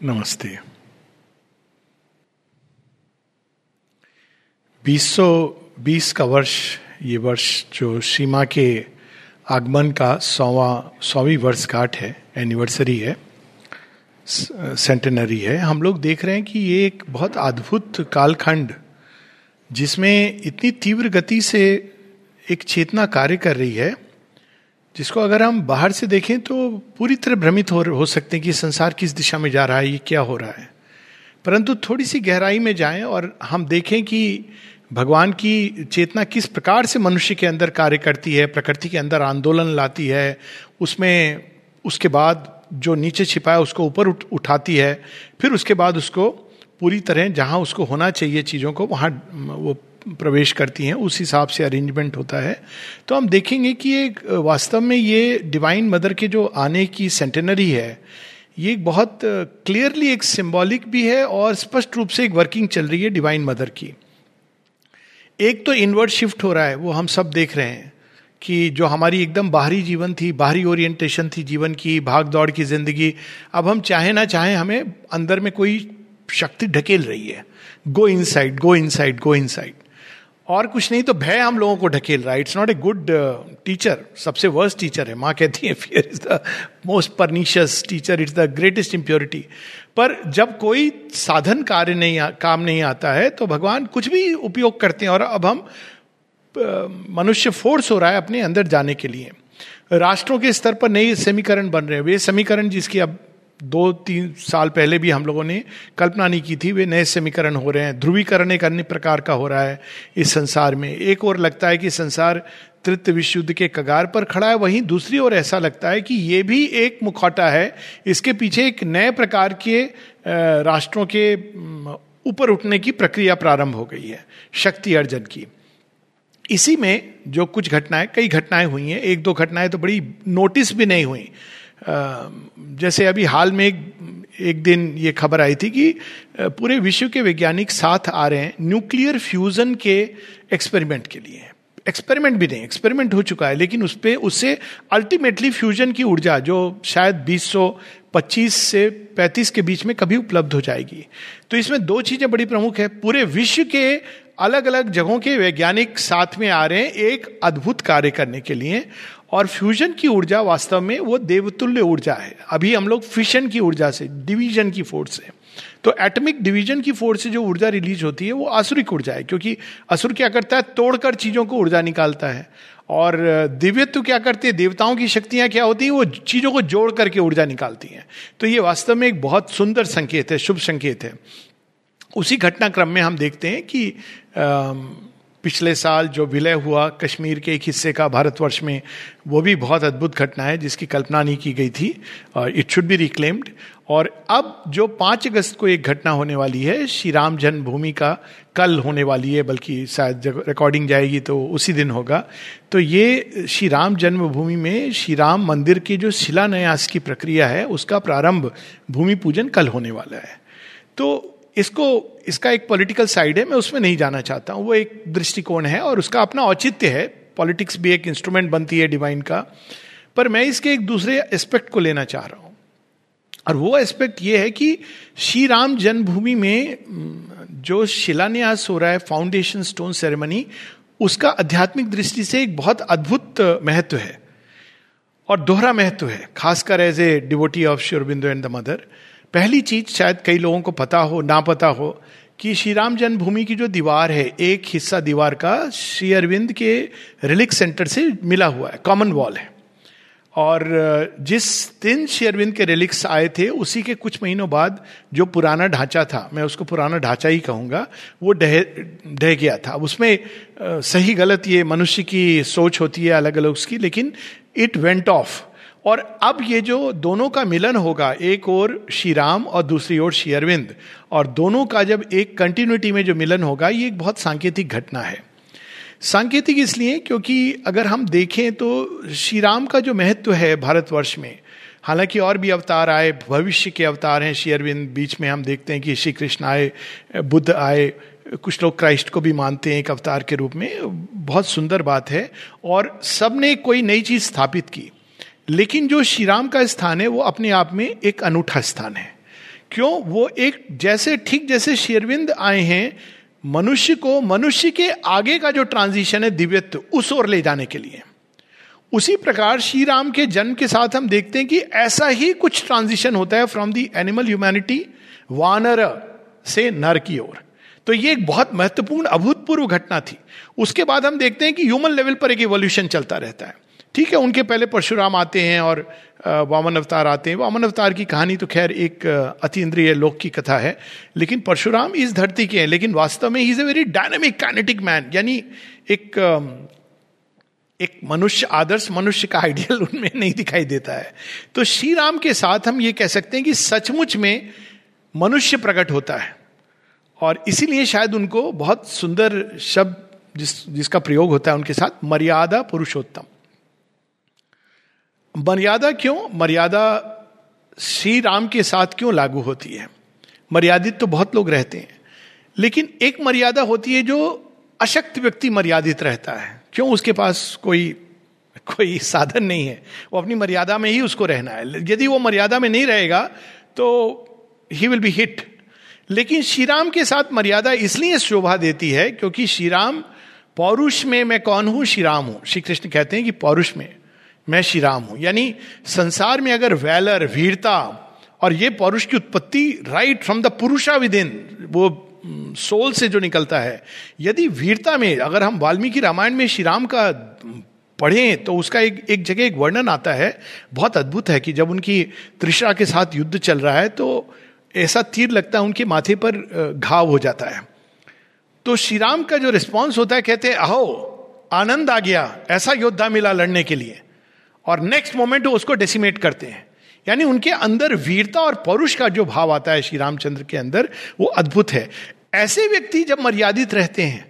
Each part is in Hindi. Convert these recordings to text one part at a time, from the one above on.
नमस्ते। बीस का वर्ष, ये वर्ष जो सीमा के आगमन का सौवा, सौवीं वर्षगांठ है एनिवर्सरी है सेंटेनरी है। हम लोग देख रहे हैं कि ये एक बहुत अद्भुत कालखंड, जिसमें इतनी तीव्र गति से एक चेतना कार्य कर रही है। जिसको अगर हम बाहर से देखें तो पूरी तरह भ्रमित हो, हो सकते हैं कि संसार किस दिशा में जा रहा है ये क्या हो रहा है। परंतु थोड़ी सी गहराई में जाएँ और हम देखें कि भगवान की चेतना किस प्रकार से मनुष्य के अंदर कार्य करती है प्रकृति के अंदर आंदोलन लाती है उसमें उसके बाद जो नीचे छिपा है उसको ऊपर उठ, उठाती है फिर उसके बाद उसको पूरी तरह जहाँ उसको होना चाहिए चीज़ों को वहाँ वो प्रवेश करती हैं, उस हिसाब से अरेंजमेंट होता है। तो हम देखेंगे कि एक वास्तव में ये डिवाइन मदर के जो आने की सेंटेनरी है, ये एक बहुत क्लियरली एक सिंबॉलिक भी है और स्पष्ट रूप से एक वर्किंग चल रही है डिवाइन मदर की। एक तो इनवर्ड शिफ्ट हो रहा है, वो हम सब देख रहे हैं कि जो हमारी एकदम बाहरी जीवन थी, बाहरी ओरिएंटेशन थी जीवन की, भाग दौड़ की ज़िंदगी, अब हम चाहे ना चाहे हमें अंदर में कोई शक्ति ढकेल रही है। Go inside go inside go inside और कुछ नहीं तो भय हम लोगों को ढकेल रहा है। It's not a good teacher सबसे वर्स्ट टीचर है। माँ कहती है fear is the most pernicious teacher it's the greatest impurity पर जब कोई साधन कार्य नहीं आ, काम नहीं आता है तो भगवान कुछ भी उपयोग करते हैं। और अब हम मनुष्य फोर्स हो रहा है अपने अंदर जाने के लिए। राष्ट्रों के स्तर पर नए समीकरण बन रहे हैं। वे समीकरण जिसकी अब दो तीन साल पहले भी हम लोगों ने कल्पना नहीं की थी, वे नए समीकरण हो रहे हैं। ध्रुवीकरण एक अन्य प्रकार का हो रहा है इस संसार में। एक और लगता है कि संसार तृतीय विश्व युद्ध के कगार पर खड़ा है, वहीं दूसरी ओर ऐसा लगता है कि ये भी एक मुखौटा है। इसके पीछे एक नए प्रकार के राष्ट्रों के ऊपर उठने की प्रक्रिया प्रारंभ हो गई है, शक्ति अर्जन की। इसी में जो कुछ घटनाएँ, कई घटनाएँ हुई हैं, एक दो घटनाएँ तो बड़ी नोटिस भी नहीं हुई। जैसे अभी हाल में एक एक दिन ये खबर आई थी कि पूरे विश्व के वैज्ञानिक साथ आ रहे हैं न्यूक्लियर फ्यूजन के एक्सपेरिमेंट के लिए। एक्सपेरिमेंट भी नहीं, एक्सपेरिमेंट हो चुका है, लेकिन उस पर उससे अल्टीमेटली फ्यूजन की ऊर्जा, जो शायद 2025 से 35 के बीच में कभी उपलब्ध हो जाएगी। तो इसमें दो चीज़ें बड़ी प्रमुख है। पूरे विश्व के अलग अलग जगहों के वैज्ञानिक साथ में आ रहे हैं एक अद्भुत कार्य करने के लिए और फ्यूजन की ऊर्जा वास्तव में वो देवतुल्य ऊर्जा है। अभी हम लोग फिशन की ऊर्जा से डिवीज़न की फोर्स से। तो एटमिक डिवीज़न की फोर्स से जो ऊर्जा रिलीज़ होती है, वो आसुरिक ऊर्जा है, क्योंकि असुर क्या करता है? तोड़कर चीज़ों को ऊर्जा निकालता है। और दिव्यत्व क्या करते हैं? देवताओं की शक्तियाँ क्या होती हैं? वो चीज़ों को जोड़ करके ऊर्जा निकालती हैं। तो ये वास्तव में एक बहुत सुंदर संकेत है, शुभ संकेत है। उसी घटनाक्रम में हम देखते हैं कि पिछले साल जो विलय हुआ कश्मीर के एक हिस्से का भारतवर्ष में, वो भी बहुत अद्भुत घटना है, जिसकी कल्पना नहीं की गई थी इट शुड बी रिक्लेम्ड और अब जो पाँच अगस्त को एक घटना होने वाली है, श्री राम जन्मभूमि का कल होने वाली है, बल्कि शायद जब रिकॉर्डिंग जाएगी तो उसी दिन होगा। तो ये श्री राम जन्मभूमि में श्री राम मंदिर की जो शिलान्यास की प्रक्रिया है, उसका प्रारंभ भूमि पूजन कल होने वाला है। तो इसको, इसका एक पॉलिटिकल साइड है, मैं उसमें नहीं जाना चाहता हूँ। वो एक दृष्टिकोण है और उसका अपना औचित्य है। पॉलिटिक्स भी एक इंस्ट्रूमेंट बनती है डिवाइन का। पर मैं इसके एक दूसरे एस्पेक्ट को लेना चाह रहा हूँ। और वो एस्पेक्ट ये है कि श्री राम जन्मभूमि में जो शिलान्यास हो रहा है फाउंडेशन स्टोन सेरेमनी उसका आध्यात्मिक दृष्टि से एक बहुत अद्भुत, महत्व है। और दोहरा महत्व है, खासकर as a devotee of Sri Aurobindo and the mother पहली चीज़ शायद कई लोगों को पता हो, ना पता हो, कि श्री राम जन्मभूमि की जो दीवार है, एक हिस्सा दीवार का श्री अरविंद के रिलिक सेंटर से मिला हुआ है, कॉमन वॉल है। और जिस दिन श्री अरविंद के रिलिक्स आए थे, उसी के कुछ महीनों बाद जो पुराना ढांचा था, मैं उसको पुराना ढांचा ही कहूँगा, वो ढह ढह गया था। उसमें सही गलत ये मनुष्य की सोच होती है अलग अलग उसकी, लेकिन इट वेंट ऑफ़ और अब ये जो दोनों का मिलन होगा, एक और श्री राम और दूसरी ओर श्री अरविंद और दोनों का जब एक कंटिन्यूटी में जो मिलन होगा, ये एक बहुत सांकेतिक घटना है। सांकेतिक इसलिए क्योंकि अगर हम देखें तो श्री राम का जो महत्व है भारतवर्ष में, हालाँकि और भी अवतार आए, भविष्य के अवतार हैं श्री अरविंद बीच में हम देखते हैं कि श्री कृष्ण आए, बुद्ध आए, कुछ लोग क्राइस्ट को भी मानते हैं एक अवतार के रूप में, बहुत सुंदर बात है, और सबने कोई नई चीज़ स्थापित की। लेकिन जो श्री राम का स्थान है, वो अपने आप में एक अनूठा स्थान है। क्यों? वो एक जैसे, ठीक जैसे शेरविंद आए हैं, मनुष्य को, मनुष्य के आगे का जो ट्रांजिशन है दिव्यत्व, उस ओर ले जाने के लिए। उसी प्रकार श्री राम के जन्म के साथ हम देखते हैं कि ऐसा ही कुछ ट्रांजिशन होता है फ्रॉम दी एनिमल ह्यूमैनिटी वानर से नर की ओर। तो ये एक बहुत महत्वपूर्ण, अभूतपूर्व घटना थी। उसके बाद हम देखते हैं कि ह्यूमन लेवल पर एक इवोल्यूशन चलता रहता है। ठीक है, उनके पहले परशुराम आते हैं और वामन अवतार आते हैं। वामन अवतार की कहानी तो खैर एक अति इंद्रिय लोक की कथा है, लेकिन परशुराम इस धरती के हैं, लेकिन वास्तव में ही is a very dynamic kinetic man यानी एक एक मनुष्य, आदर्श मनुष्य का आइडियल उनमें नहीं दिखाई देता है। तो श्री राम के साथ हम ये कह सकते हैं कि सचमुच में मनुष्य प्रकट होता है। और इसीलिए शायद उनको बहुत सुंदर शब्द जिस, जिसका प्रयोग होता है उनके साथ, मर्यादा पुरुषोत्तम। मर्यादा क्यों? मर्यादा श्री राम के साथ क्यों लागू होती है? मर्यादित तो बहुत लोग रहते हैं, लेकिन एक मर्यादा होती है जो अशक्त व्यक्ति मर्यादित रहता है। क्यों उसके पास कोई कोई साधन नहीं है? वो अपनी मर्यादा में ही उसको रहना है। यदि वो मर्यादा में नहीं रहेगा तो ही विल बी हिट लेकिन श्री राम के साथ मर्यादा इसलिए शोभा देती है क्योंकि श्री राम पौरुष में मैं कौन हूँ? श्री राम हूँ। श्री कृष्ण कहते हैं कि पौरुष में। मैं श्री राम हूँ। यानी संसार में अगर वैलर, वीरता और ये पौरुष की उत्पत्ति right from the purusha within वो सोल से जो निकलता है, यदि वीरता में, अगर हम वाल्मीकि रामायण में श्री राम का पढ़ें तो उसका एक एक जगह एक वर्णन आता है। बहुत अद्भुत है कि जब उनकी त्रिशा के साथ युद्ध चल रहा है तो ऐसा तीर लगता है, उनके माथे पर घाव हो जाता है। तो श्री राम का जो रिस्पॉन्स होता है, कहते हैं, अहो, आनंद आ गया, ऐसा योद्धा मिला लड़ने के लिए। और नेक्स्ट मोमेंट वो उसको डेसिमेट करते हैं। यानी उनके अंदर वीरता और पौरुष का जो भाव आता है श्री रामचंद्र के अंदर, वो अद्भुत है। ऐसे व्यक्ति जब मर्यादित रहते हैं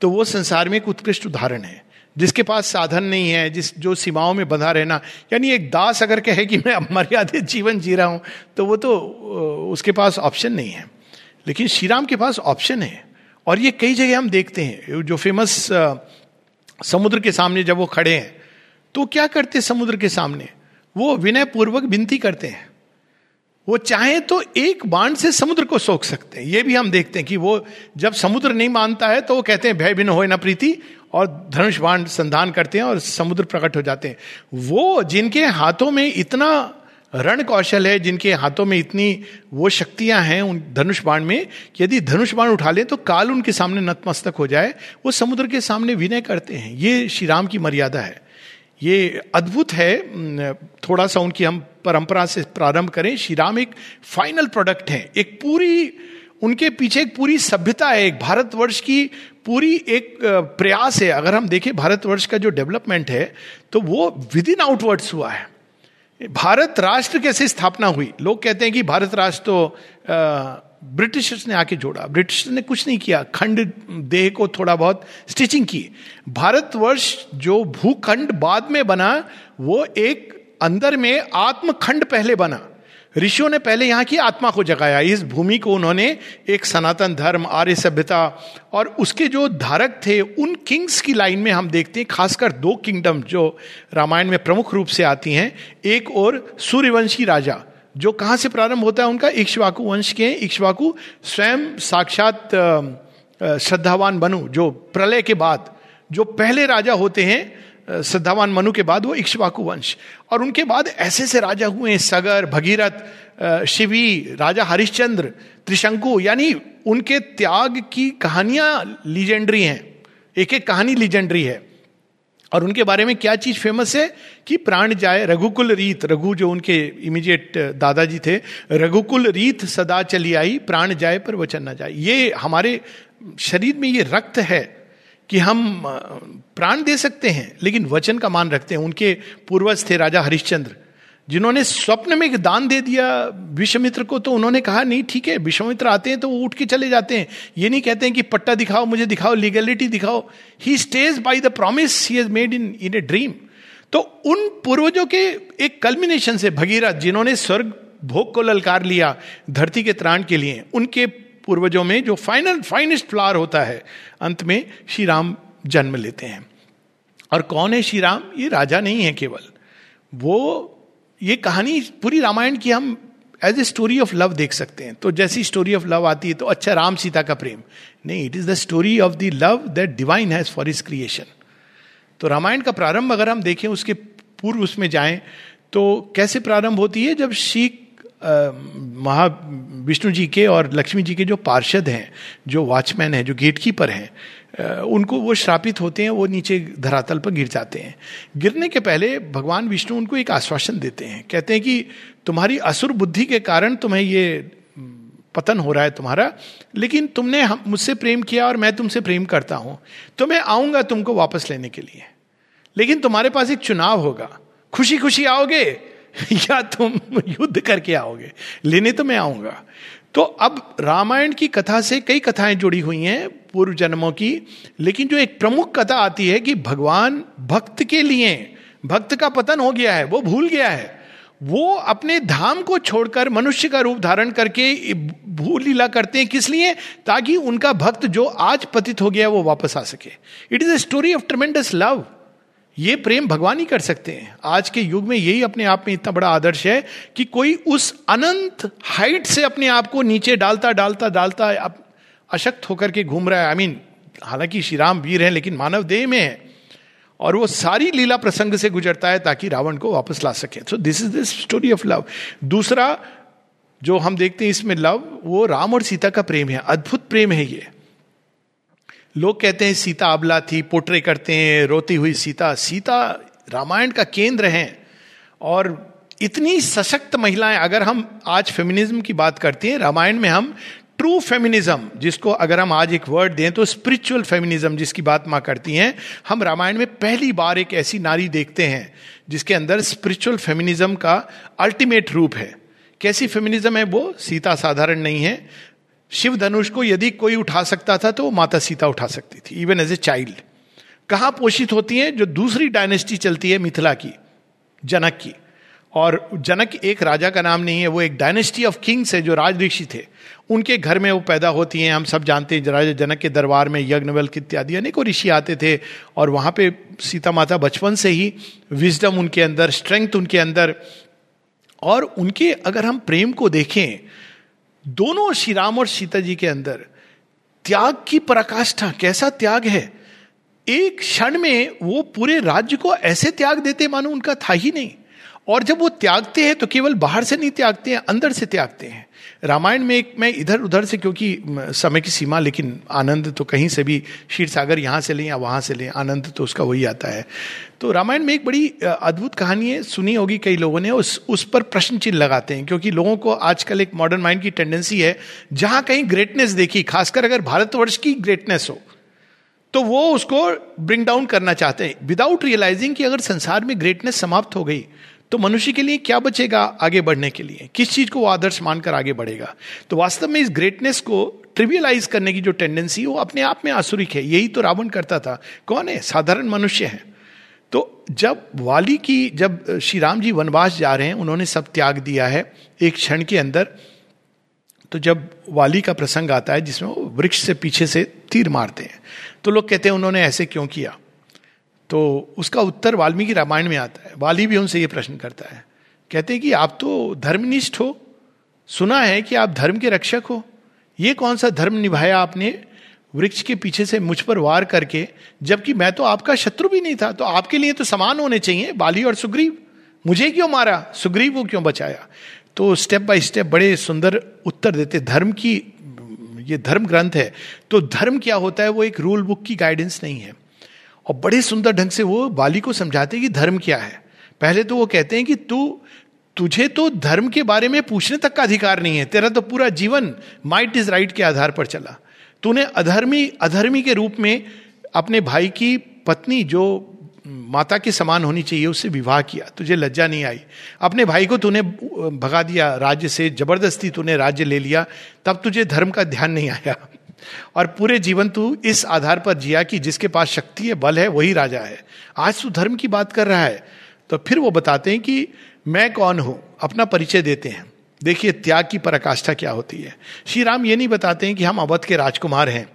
तो वो संसार में एक उत्कृष्ट उदाहरण है। जिसके पास साधन नहीं है, जिस, जो सीमाओं में बंधा रहना, यानी एक दास अगर कहे कि मैं मर्यादित जीवन जी रहा हूँ तो वो तो उसके पास ऑप्शन नहीं है। लेकिन श्री राम के पास ऑप्शन है। और ये कई जगह हम देखते हैं। जो फ़ेमस समुद्र के सामने जब वो खड़े हैं तो क्या करते समुद्र के सामने? वो विनय पूर्वक विनती करते हैं। वो चाहे तो एक बाण से समुद्र को सोख सकते हैं। ये भी हम देखते हैं कि वो जब समुद्र नहीं मानता है तो वो कहते हैं, भय भिन्न हो ना प्रीति। और धनुष बाण संधान करते हैं और समुद्र प्रकट हो जाते हैं। वो जिनके हाथों में इतना रण कौशल है, जिनके हाथों में इतनी वो शक्तियाँ हैं उन धनुष बाण में, यदि धनुष बाण उठा लें तो काल उनके सामने नतमस्तक हो जाए। वो समुद्र के सामने विनय करते हैं। ये श्री राम की मर्यादा है। ये अद्भुत है। थोड़ा सा उनकी हम परंपरा से प्रारंभ करें। श्री राम एक फाइनल प्रोडक्ट है। एक पूरी, उनके पीछे एक पूरी सभ्यता है। एक भारतवर्ष की पूरी एक प्रयास है। अगर हम देखें भारतवर्ष का जो डेवलपमेंट है तो वो विद इन आउटवर्ड्स हुआ है। भारत राष्ट्र कैसे स्थापना हुई? लोग कहते हैं कि भारत राष्ट्र तो ब्रिटिशर्स ने आके जोड़ा। ब्रिटिश ने कुछ नहीं किया। खंड, देह को थोड़ा बहुत स्टिचिंग की। भारतवर्ष जो भूखंड बाद में बना, वो एक अंदर में आत्मखंड पहले बना। ऋषियों ने पहले यहाँ की आत्मा को जगाया। इस भूमि को उन्होंने एक सनातन धर्म, आर्य सभ्यता और उसके जो धारक थे, उन किंग्स की लाइन में हम देखते हैं, खासकर दो किंगडम जो रामायण में प्रमुख रूप से आती हैं। एक और सूर्यवंशी राजा। जो कहाँ से प्रारंभ होता है उनका इक्ष्वाकु वंश के इक्ष्वाकु स्वयं साक्षात श्रद्धावान बनु जो प्रलय के बाद, जो पहले राजा होते हैं श्रद्धावान मनु के बाद वो इक्ष्वाकु वंश। और उनके बाद ऐसे से राजा हुए सगर, भगीरथ शिवी, राजा हरिश्चंद्र, त्रिशंकु, यानी उनके त्याग की कहानियाँ लीजेंडरी हैं। एक एक कहानी लीजेंडरी है। और उनके बारे में क्या चीज़ फ़ेमस है? कि प्राण जाए, रघुकुल रीत, रघु जो उनके इमीजिएट दादाजी थे, रघुकुल रीत सदा चली आई, प्राण जाए पर वचन ना जाए। ये हमारे शरीर में ये रक्त है कि हम प्राण दे सकते हैं, लेकिन वचन का मान रखते हैं। उनके पूर्वज थे राजा हरिश्चंद्र। जिन्होंने स्वप्न में एक दान दे दिया विश्वमित्र को तो उन्होंने कहा, नहीं, ठीक है, विश्वमित्र आते हैं तो वो उठ के चले जाते हैं। ये नहीं कहते हैं कि पट्टा दिखाओ, मुझे दिखाओ लीगलिटी दिखाओ। He stays by the promise he has made in in a dream तो उन पूर्वजों के एक कल्मिनेशन से भगीरथ, जिन्होंने स्वर्ग भोग को ललकार लिया धरती के त्राण के लिए, उनके पूर्वजों में जो फाइनल फाइनेस्ट फ्लावर होता है, अंत में श्री राम जन्म लेते हैं। और कौन है श्री राम? ये राजा नहीं है केवल। वो ये कहानी पूरी रामायण की हम as a story of love देख सकते हैं। तो जैसी स्टोरी ऑफ़ लव आती है तो अच्छा राम सीता का प्रेम। नहीं it is the story of the love that divine has for his creation तो रामायण का प्रारंभ अगर हम देखें, उसके पूर्व उसमें जाएँ तो कैसे प्रारंभ होती है? जब श्री महा विष्णु जी के और लक्ष्मी जी के जो पार्षद हैं, जो वॉचमैन हैं, जो गेटकीपर हैं उनको वो श्रापित होते हैं, वो नीचे धरातल पर गिर जाते हैं। गिरने के पहले भगवान विष्णु उनको एक आश्वासन देते हैं। कहते हैं कि तुम्हारी असुर बुद्धि के कारण तुम्हें ये पतन हो रहा है तुम्हारा, लेकिन तुमने मुझसे प्रेम किया और मैं तुमसे प्रेम करता हूँ। तो मैं आऊँगा तुमको वापस लेने के लिए। लेकिन तुम्हारे पास एक चुनाव होगा। खुशी खुशी आओगे? या तुम युद्ध करके आओगे? लेने तो मैं आऊँगा। तो अब रामायण की कथा से कई कथाएँ जुड़ी हुई हैं पूर्व जन्मों की, लेकिन जो एक प्रमुख कथा आती है कि भगवान भक्त के लिए, भक्त का पतन हो गया है, वो भूल गया है, वो अपने धाम को छोड़कर मनुष्य का रूप धारण करके भूल लीला करते हैं। किस लिए? ताकि उनका भक्त जो आज पतित हो गया वो वापस आ सके। It is a story of tremendous love ये प्रेम भगवान ही कर सकते हैं। आज के युग में यही अपने आप में इतना बड़ा आदर्श है कि कोई उस अनंत हाइट से अपने आप को नीचे डालता डालता डालता अशक्त होकर के घूम रहा है। आई मीन हालाँकि श्री राम वीर है, लेकिन मानव देह में है। और वो सारी लीला प्रसंग से गुजरता है ताकि रावण को वापस ला सके। So this is this story of love दूसरा जो हम देखते हैं इसमें लव वो राम और सीता का प्रेम है। अद्भुत प्रेम है ये। लोग कहते हैं सीता अबला थी, पोट्रे करते हैं, रोती हुई सीता। सीता रामायण का केंद्र है और इतनी सशक्त महिलाएँ, अगर हम आज फेमिनिज्म की बात करते हैं, रामायण में हम ट्रू फेमिनिज्म जिसको अगर हम आज एक वर्ड दें तो स्पिरिचुअल फेमिनिज्म जिसकी बात माँ करती हैं, हम रामायण में पहली बार एक ऐसी नारी देखते हैं, जिसके अंदर स्पिरिचुअल फेमिनिज्म का अल्टीमेट रूप है। कैसी फेमिनिज्म है वो? सीता साधारण नहीं है। शिव धनुष को यदि कोई उठा सकता था तो वो माता सीता उठा सकती थी इवन एज ए चाइल्ड कहाँ पोषित होती है? जो दूसरी डायनेस्टी चलती है मिथिला की, जनक की। और जनक एक राजा का नाम नहीं है, वो एक डायनेस्टी ऑफ़ किंग्स है, जो राज ऋषि थे। उनके घर में वो पैदा होती हैं, हम सब जानते हैं, राजा जनक के दरबार में यज्ञवल इत्यादि, अनेकों ऋषि आते थे, और वहाँ पे सीता माता बचपन से ही विजडम उनके अंदर स्ट्रेंथ उनके अंदर। और उनके, अगर हम प्रेम को देखें दोनों श्री राम और सीता जी के अंदर त्याग की पराकाष्ठा, कैसा त्याग है? एक क्षण में वो पूरे राज्य को ऐसे त्याग देते मानो उनका था ही नहीं। और जब वो त्यागते हैं तो केवल बाहर से नहीं त्यागते हैं, अंदर से त्यागते हैं। रामायण में एक मैं इधर उधर से, क्योंकि समय की सीमा, लेकिन आनंद तो कहीं से भी, क्षीर सागर यहाँ से लें या वहाँ से लें, आनंद तो उसका वही आता है। तो रामायण में एक बड़ी अद्भुत कहानी है, सुनी होगी कई लोगों ने, उस उस पर प्रश्न चिन्ह लगाते हैं, क्योंकि लोगों को आजकल एक मॉडर्न माइंड की टेंडेंसी है, जहाँ कहीं ग्रेटनेस देखी, खासकर अगर भारतवर्ष की ग्रेटनेस हो तो वो उसको ब्रिंग डाउन करना चाहते हैं विदाउट रियलाइजिंग कि अगर संसार में ग्रेटनेस समाप्त हो गई तो मनुष्य के लिए क्या बचेगा आगे बढ़ने के लिए? किस चीज़ को वो आदर्श मानकर आगे बढ़ेगा? तो वास्तव में इस ग्रेटनेस को ट्रिवियलाइज करने की जो टेंडेंसी वो अपने आप में आसुरिक है। यही तो रावण करता था। कौन है? साधारण मनुष्य है। तो जब वाली की, जब श्री राम जी वनवास जा रहे हैं, उन्होंने सब त्याग दिया है एक क्षण के अंदर तो जब वाली का प्रसंग आता है, जिसमें वो वृक्ष से पीछे से तीर मारते हैं तो लोग कहते हैं, उन्होंने ऐसे क्यों किया? तो उसका उत्तर वाल्मीकि रामायण में आता है। वाली भी उनसे ये प्रश्न करता है। कहते हैं कि आप तो धर्मनिष्ठ हो। सुना है कि आप धर्म के रक्षक हो। ये कौन सा धर्म निभाया आपने? वृक्ष के पीछे से मुझ पर वार करके, जबकि मैं तो आपका शत्रु भी नहीं था तो आपके लिए तो समान होने चाहिए, बाली और सुग्रीव। मुझे क्यों मारा? सुग्रीव को क्यों बचाया? तो स्टेप बाय स्टेप बड़े सुंदर उत्तर देते धर्म की, ये धर्म ग्रंथ है। तो धर्म क्या होता है? वो एक रूल बुक की गाइडेंस नहीं है। और बड़े सुंदर ढंग से वो बाली को समझाते कि धर्म क्या है। पहले तो वो कहते हैं कि तू, तुझे तो धर्म के बारे में पूछने तक का अधिकार नहीं है, तेरा तो पूरा जीवन माइट इज़ राइट के आधार पर चला। तूने अधर्मी अधर्मी के रूप में अपने भाई की पत्नी जो माता के समान होनी चाहिए, उससे विवाह किया। तुझे लज्जा नहीं आई। अपने भाई को तूने भगा दिया, राज्य से ज़बरदस्ती तूने राज्य ले लिया, तब तुझे धर्म का ध्यान नहीं आया। और पूरे जीवन तू इस आधार पर जिया कि जिसके पास शक्ति है, बल है, वही राजा है। आज तू धर्म की बात कर रहा है तो फिर वो बताते हैं कि मैं कौन हूँ? अपना परिचय देते हैं। देखिए, त्याग की पराकाष्ठा क्या होती है। श्री राम ये नहीं बताते हैं कि हम अवध के राजकुमार हैं।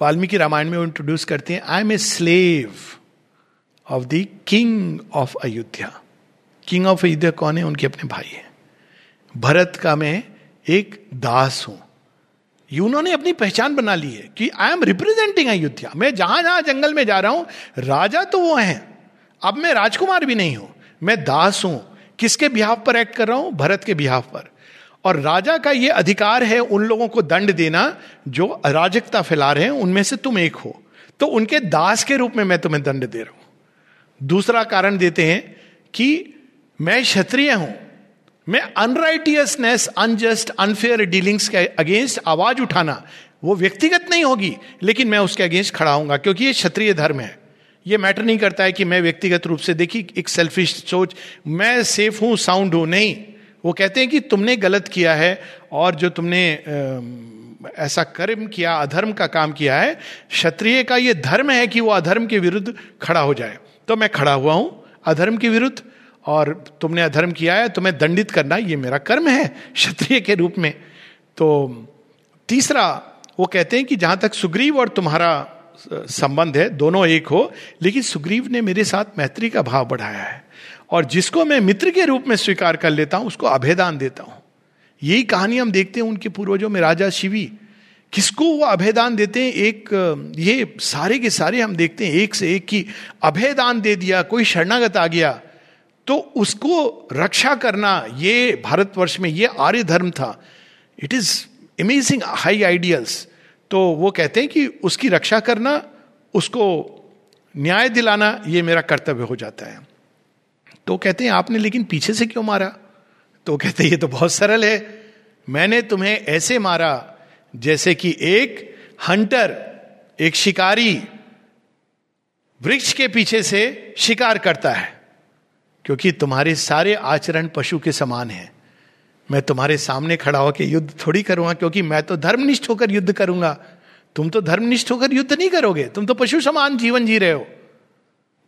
वाल्मीकि रामायण में वो इंट्रोड्यूस करते हैं I am a slave of the king of Ayodhya king of Ayodhya कौन है? उनके अपने भाई हैं। भरत का मैं एक दास हूँ। ये उन्होंने अपनी पहचान बना ली है कि आई एम रिप्रेजेंटिंग अयोध्या मैं जहाँ जहाँ जंगल में जा रहा हूँ, राजा तो वो हैं। अब मैं राजकुमार भी नहीं हूँ। मैं दास हूँ। किसके बिहाफ पर एक्ट कर रहा हूँ? भरत के बिहाफ पर। और राजा का ये अधिकार है उन लोगों को दंड देना जो अराजकता फैला रहे हैं, उनमें से तुम एक हो। तो उनके दास के रूप में मैं तुम्हें दंड दे रहा हूँ। दूसरा कारण देते हैं कि मैं क्षत्रिय हूँ। मैं अनराइटियसनेस अनजस्ट अनफेयर डीलिंग्स के अगेंस्ट आवाज़ उठाना, वो व्यक्तिगत नहीं होगी, लेकिन मैं उसके अगेंस्ट खड़ा हूँगा क्योंकि ये क्षत्रिय धर्म है। ये मैटर नहीं करता है कि मैं व्यक्तिगत रूप से देखी एक सेल्फिश सोच, मैं सेफ़ हूँ साउंड हूँ, नहीं। वो कहते हैं कि तुमने गलत किया है, और जो तुमने ऐसा कर्म किया, अधर्म का काम किया है, क्षत्रिय का ये धर्म है कि वो अधर्म के विरुद्ध खड़ा हो जाए। तो मैं खड़ा हुआ हूँ, अधर्म के विरुद्ध और तुमने अधर्म किया है, तुम्हें दंडित करना, ये मेरा कर्म है क्षत्रिय के रूप में। तो तीसरा, वो कहते हैं कि जहाँ तक सुग्रीव और तुम्हारा संबंध है, दोनों एक हो, लेकिन सुग्रीव ने मेरे साथ मैत्री का भाव बढ़ाया है। और जिसको मैं मित्र के रूप में स्वीकार कर लेता हूँ, उसको अभेदान देता हूँ। यही कहानी हम देखते हैं उनके पूर्वजों में, राजा शिवी। किसको वो अभेदान देते हैं? एक ये सारे के सारे हम देखते हैं, एक से एक की अभेदान दे दिया, कोई शरणागत आ गया तो उसको रक्षा करना, ये भारतवर्ष में ये आर्य धर्म था। It is amazing high ideals तो वो कहते हैं कि उसकी रक्षा करना, उसको न्याय दिलाना, ये मेरा कर्तव्य हो जाता है। तो कहते हैं, आपने लेकिन पीछे से क्यों मारा? तो कहते हैं, ये तो बहुत सरल है। मैंने तुम्हें ऐसे मारा, जैसे कि एक हंटर, एक शिकारी वृक्ष के पीछे से शिकार करता है। क्योंकि तुम्हारे सारे आचरण पशु के समान है। मैं तुम्हारे सामने खड़ा होकर युद्ध थोड़ी करूँगा क्योंकि मैं तो धर्मनिष्ठ होकर युद्ध करूँगा। तुम तो धर्मनिष्ठ होकर युद्ध नहीं करोगे। तुम तो पशु समान जीवन जी रहे हो।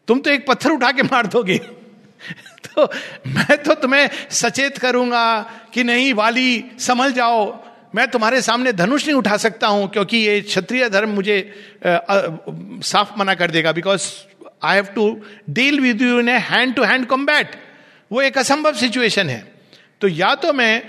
तुम तो एक पत्थर उठा के मार दोगे। तो मैं तो तुम्हें सचेत करूँगा कि नहीं वाली समझ जाओ। मैं तुम्हारे सामने धनुष नहीं उठा सकता हूँ क्योंकि ये क्षत्रिय धर्म मुझे आ, आ, साफ़ मना कर देगा because I have to deal with you in a hand to hand combat वो एक असंभव सिचुएशन है। तो या तो मैं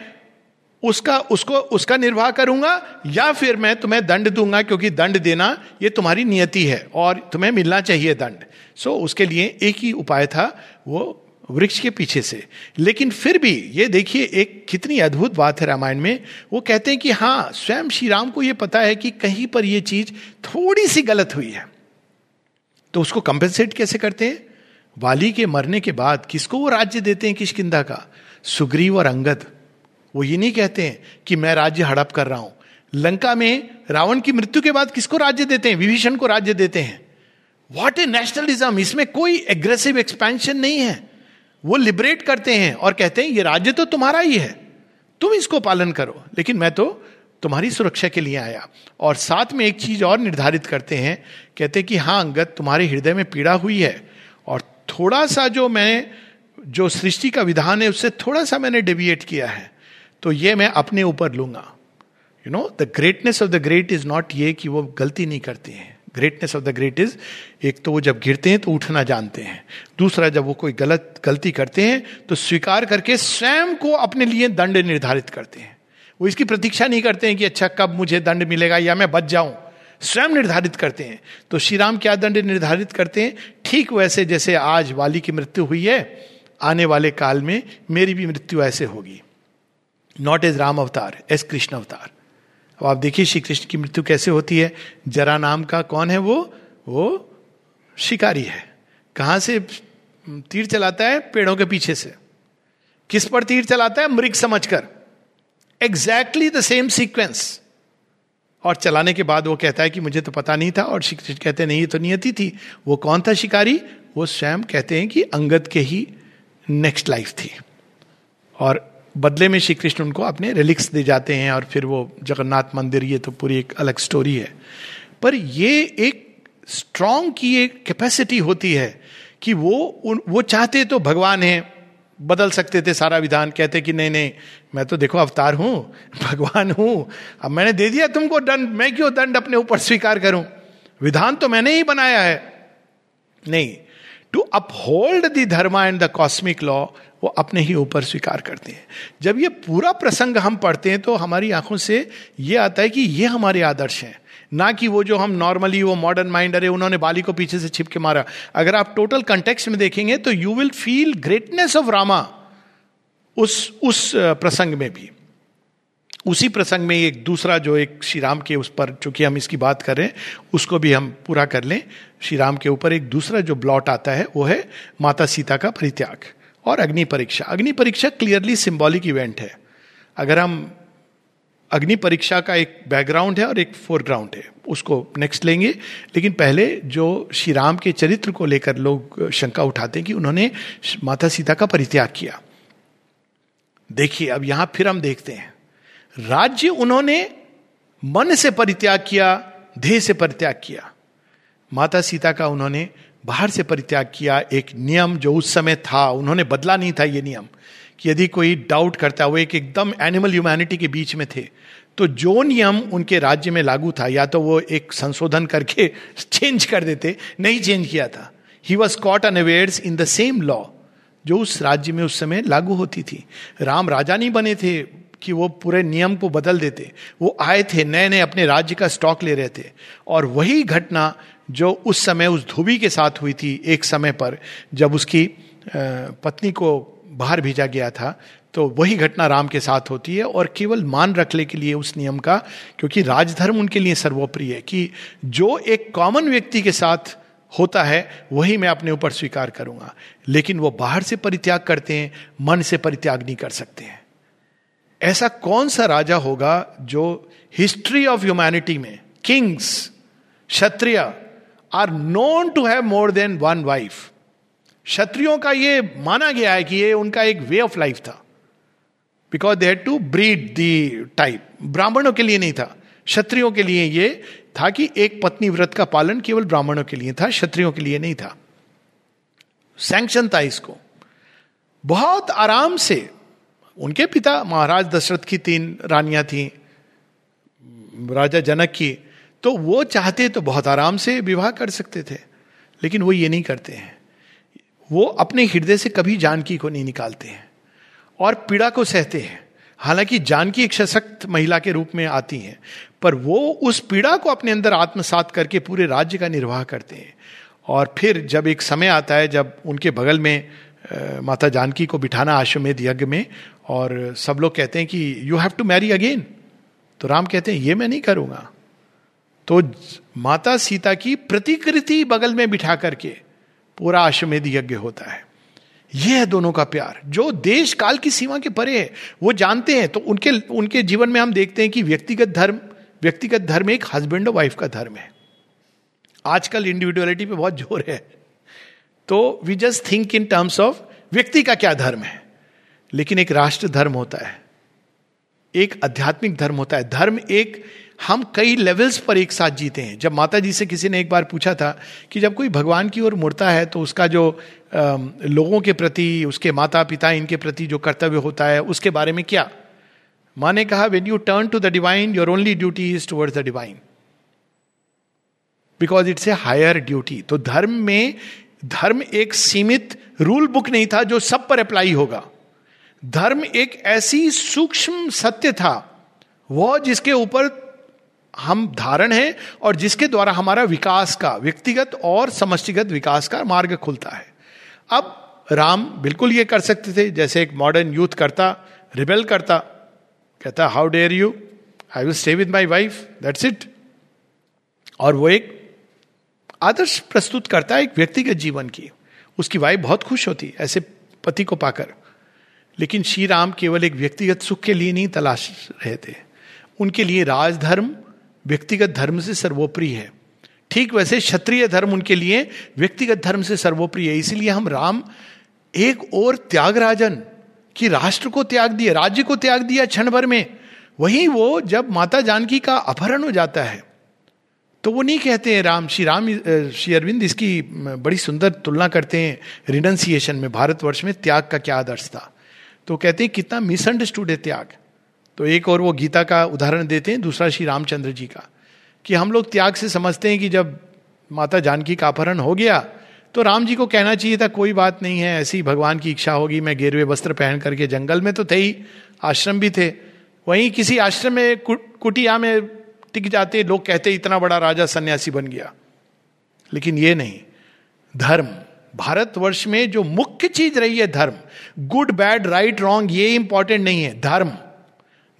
उसका उसको उसका निर्वाह करूँगा या फिर मैं तुम्हें दंड दूँगा क्योंकि दंड देना ये तुम्हारी नियति है और तुम्हें मिलना चाहिए दंड। सो so, उसके लिए एक ही उपाय था वो वृक्ष के पीछे से। लेकिन फिर भी ये देखिए एक कितनी अद्भुत बात है रामायण में। वो कहते हैं कि हाँ स्वयं श्री राम को ये पता है कि कहीं पर ये चीज़ थोड़ी सी गलत हुई है। तो उसको कंपेंसेट कैसे करते हैं? वाली के मरने के बाद किसको वो राज्य देते हैं किशकिंदा का? सुग्रीव और अंगद। वो ये नहीं कहते हैं कि मैं राज्य हड़प कर रहा हूँ। लंका में रावण की मृत्यु के बाद किसको राज्य देते हैं? विभीषण को राज्य देते हैं। वॉट ए नेशनलिज्म इसमें कोई एग्रेसिव एक्सपेंशन नहीं है। वो लिबरेट करते हैं और कहते हैं, ये राज्य तो तुम्हारा ही है। तुम इसको पालन करो। लेकिन मैं तो तुम्हारी सुरक्षा के लिए आया। और साथ में एक चीज़ और निर्धारित करते हैं। कहते कि हाँ अंगत तुम्हारे हृदय में पीड़ा हुई है। और थोड़ा सा जो मैं, जो सृष्टि का विधान है, उससे थोड़ा सा मैंने डेविएट किया है। तो ये मैं अपने ऊपर लूँगा। You know the greatness of the great is not ये कि वो गलती नहीं करते हैं। Greatness of the great is एक तो वो जब गिरते हैं तो उठना जानते हैं। दूसरा, जब वो कोई गलत, गलती करते हैं तो स्वीकार करके स्वयं को अपने लिए दंड निर्धारित करते हैं। वो इसकी प्रतीक्षा नहीं करते हैं कि अच्छा कब मुझे दंड मिलेगा या मैं बच जाऊँ। स्वयं निर्धारित करते हैं। तो श्री राम क्या दंड निर्धारित करते हैं? ठीक वैसे जैसे आज वाली की मृत्यु हुई है, आने वाले काल में मेरी भी मृत्यु ऐसे होगी। नॉट एज राम अवतार एज कृष्ण अवतार अब आप देखिए श्री कृष्ण की मृत्यु कैसे होती है। जरा नाम का कौन है वो? वो शिकारी है। कहाँ से तीर चलाता है? पेड़ों के पीछे से। किस पर तीर चलाता है? मृग समझकर। एग्जैक्टली द सेम सीक्वेंस और चलाने के बाद वो कहता है कि मुझे तो पता नहीं था और कहते नहीं, ये तो नियति थी। वो कौन था शिकारी? वो स्वयं कहते हैं कि अंगद के ही नेक्स्ट लाइफ थी। और बदले में श्री कृष्ण उनको अपने रिलिक्स दे जाते हैं और फिर वो जगन्नाथ मंदिर, ये तो पूरी एक अलग स्टोरी है। पर ये एक स्ट्रॉन्ग की एक कैपेसिटी होती है कि वो वो चाहते तो भगवान है बदल सकते थे, सारा विधान कहते कि नहीं नहीं, मैं तो देखो अवतार हूँ, भगवान हूँ, अब मैंने दे दिया तुमको दंड, मैं क्यों दंड अपने ऊपर स्वीकार करूँ? विधान तो मैंने ही बनाया है। नहीं to uphold the dharma and the cosmic law वो अपने ही ऊपर स्वीकार करते हैं। जब ये पूरा प्रसंग हम पढ़ते हैं तो हमारी आँखों से ये आता है कि ये हमारे आदर्श हैं। ना कि वो जो हम नॉर्मली वो मॉडर्न माइंड अरे उन्होंने बाली को पीछे से छिप के मारा। अगर आप टोटल कंटेक्स्ट में देखेंगे तो you will feel greatness of Rama उस उस प्रसंग में भी। उसी प्रसंग में एक दूसरा जो एक श्री राम के उस पर, चूँकि हम इसकी बात कर रहे हैं, उसको भी हम पूरा कर लें। श्री राम के ऊपर एक दूसरा जो ब्लॉट आता है, वो है माता सीता का परित्याग और अग्नि परीक्षा। अग्नि परीक्षा क्लियरली सिंबॉलिक इवेंट है। अगर हम अग्नि परीक्षा का एक बैकग्राउंड है और एक फोरग्राउंड है। उसको नेक्स्ट लेंगे। लेकिन पहले जो श्री राम के चरित्र को लेकर लोग शंका उठाते हैं कि उन्होंने माता सीता का परित्याग किया। देखिए, अब यहाँ फिर हम देखते हैं। राज्य उन्होंने मन से परित्याग किया, देह से परित्याग किया। माता सीता का उन्होंने बाहर से परित्याग किया, एक नियम जो उस समय था, उन्होंने बदला नहीं था ये नियम। कि यदि कोई डाउट करता वो एक एकदम एनिमल ह्यूमैनिटी के बीच में थे तो जो नियम उनके राज्य में लागू था, या तो वो एक संशोधन करके चेंज कर देते, नहीं चेंज किया था। He was caught unawares in the same law जो उस राज्य में उस समय लागू होती थी। राम राजा नहीं बने थे कि वो पूरे नियम को बदल देते। वो आए थे नए नए अपने राज्य का स्टॉक ले रहे थे। और वही घटना जो उस समय उस धोबी के साथ हुई थी एक समय पर, जब उसकी पत्नी को बाहर भेजा गया था तो वही घटना राम के साथ होती है और केवल मान रखने के लिए उस नियम का, क्योंकि राजधर्म उनके लिए सर्वोप्रिय है कि जो एक कॉमन व्यक्ति के साथ होता है, वही मैं अपने ऊपर स्वीकार करूँगा। लेकिन वो बाहर से परित्याग करते हैं, मन से परित्याग नहीं कर सकते हैं। ऐसा कौन सा राजा होगा जो हिस्ट्री ऑफ़ ह्यूमैनिटी में kings kshatriya are known to have more than one wife क्षत्रियों का ये माना गया है कि ये उनका एक वे ऑफ़ लाइफ था। Because they had to breed the type ब्राह्मणों के लिए नहीं था। क्षत्रियों के लिए ये था कि एक पत्नी व्रत का पालन केवल ब्राह्मणों के लिए था, क्षत्रियों के लिए नहीं था। सैंक्शन था इसको। बहुत आराम से उनके पिता महाराज दशरथ की तीन रानियाँ थी, राजा जनक की तो वो चाहते तो बहुत आराम से विवाह कर सकते थे, लेकिन वो ये नहीं करते हैं। वो अपने हृदय से कभी जानकी को नहीं निकालते हैं और पीड़ा को सहते हैं। हालाँकि जानकी एक सशक्त महिला के रूप में आती हैं, पर वो उस पीड़ा को अपने अंदर आत्मसात करके पूरे राज्य का निर्वाह करते हैं। और फिर जब एक समय आता है, जब उनके बगल में माता जानकी को बिठाना आश्वमेध यज्ञ में, और सब लोग कहते हैं कि you have to marry again तो राम कहते हैं, ये मैं नहीं करूँगा। तो माता सीता की प्रतिकृति बगल में बिठा करके पूरा आश्वमेध यज्ञ होता है। यह है दोनों का प्यार। जो देश काल की सीमा के परे है, वो जानते हैं तो उनके उनके जीवन में हम देखते हैं कि व्यक्तिगत धर्म व्यक्तिगत धर्म एक हस्बैंड और वाइफ का धर्म है। आजकल इंडिविजुअलिटी पे बहुत ज़ोर है। तो we just think in terms of व्यक्ति का क्या धर्म है। लेकिन एक राष्ट्र धर्म होता है। एक आध्यात्मिक धर्म होता है। धर्म एक हम कई लेवल्स पर एक साथ जीते हैं। जब माता जी से किसी ने एक बार पूछा था कि जब कोई भगवान की ओर मुड़ता है तो उसका जो लोगों के प्रति, उसके माता पिता इनके प्रति जो कर्तव्य होता है, उसके बारे में क्या? माँ ने कहा when you turn to the divine your only duty is towards the divine because it's a higher duty तो धर्म में, धर्म एक सीमित रूल बुक नहीं था जो सब पर अप्लाई होगा। धर्म एक ऐसी सूक्ष्म सत्य था वह जिसके ऊपर हम धारण है और जिसके द्वारा हमारा विकास का, व्यक्तिगत और समष्टिगत विकास का मार्ग खुलता है। अब राम बिल्कुल ये कर सकते थे, जैसे एक मॉडर्न यूथ करता रिबेल करता, कहता how dare you I will stay with my wife that's it और वो एक आदर्श प्रस्तुत करता है एक व्यक्तिगत जीवन की। उसकी वाइफ बहुत खुश होती, ऐसे पति को पाकर। लेकिन श्री राम केवल एक व्यक्तिगत सुख के लिए नहीं, तलाश रहे थे। उनके लिए राजधर्म व्यक्तिगत धर्म से सर्वोप्रिय है। ठीक वैसे क्षत्रिय धर्म उनके लिए व्यक्तिगत धर्म से सर्वोप्रिय है। इसीलिए हम राम, एक और त्यागराजन कि राष्ट्र को त्याग दिया राज्य को त्याग दिया क्षण भर में, वही वो जब माता जानकी का अपहरण हो जाता है तो वो नहीं कहते हैं राम, श्री राम श्री अरविंद इसकी बड़ी सुंदर तुलना करते हैं रिनंसिएशन में, भारतवर्ष में त्याग का क्या आदर्श था। तो कहते हैं कितना मिसअंडरस्टूड है त्याग। तो एक और वो गीता का उदाहरण देते हैं, दूसरा श्री रामचंद्र जी का, कि हम लोग त्याग से समझते हैं कि जब माता जानकी का अपहरण हो गया तो राम जी को कहना चाहिए था, कोई बात नहीं है, ऐसी भगवान की इच्छा होगी, मैं गेरुए वस्त्र पहन करके जंगल में तो थे ही, आश्रम भी थे। वहीं किसी आश्रम में कुटिया में टिक जाते, लोग कहते, इतना बड़ा राजा सन्यासी बन गया। लेकिन ये नहीं, धर्म भारतवर्ष में जो मुख्य चीज़ रही है धर्म गुड बैड राइट रॉन्ग ये इंपॉर्टेंट नहीं है, धर्म।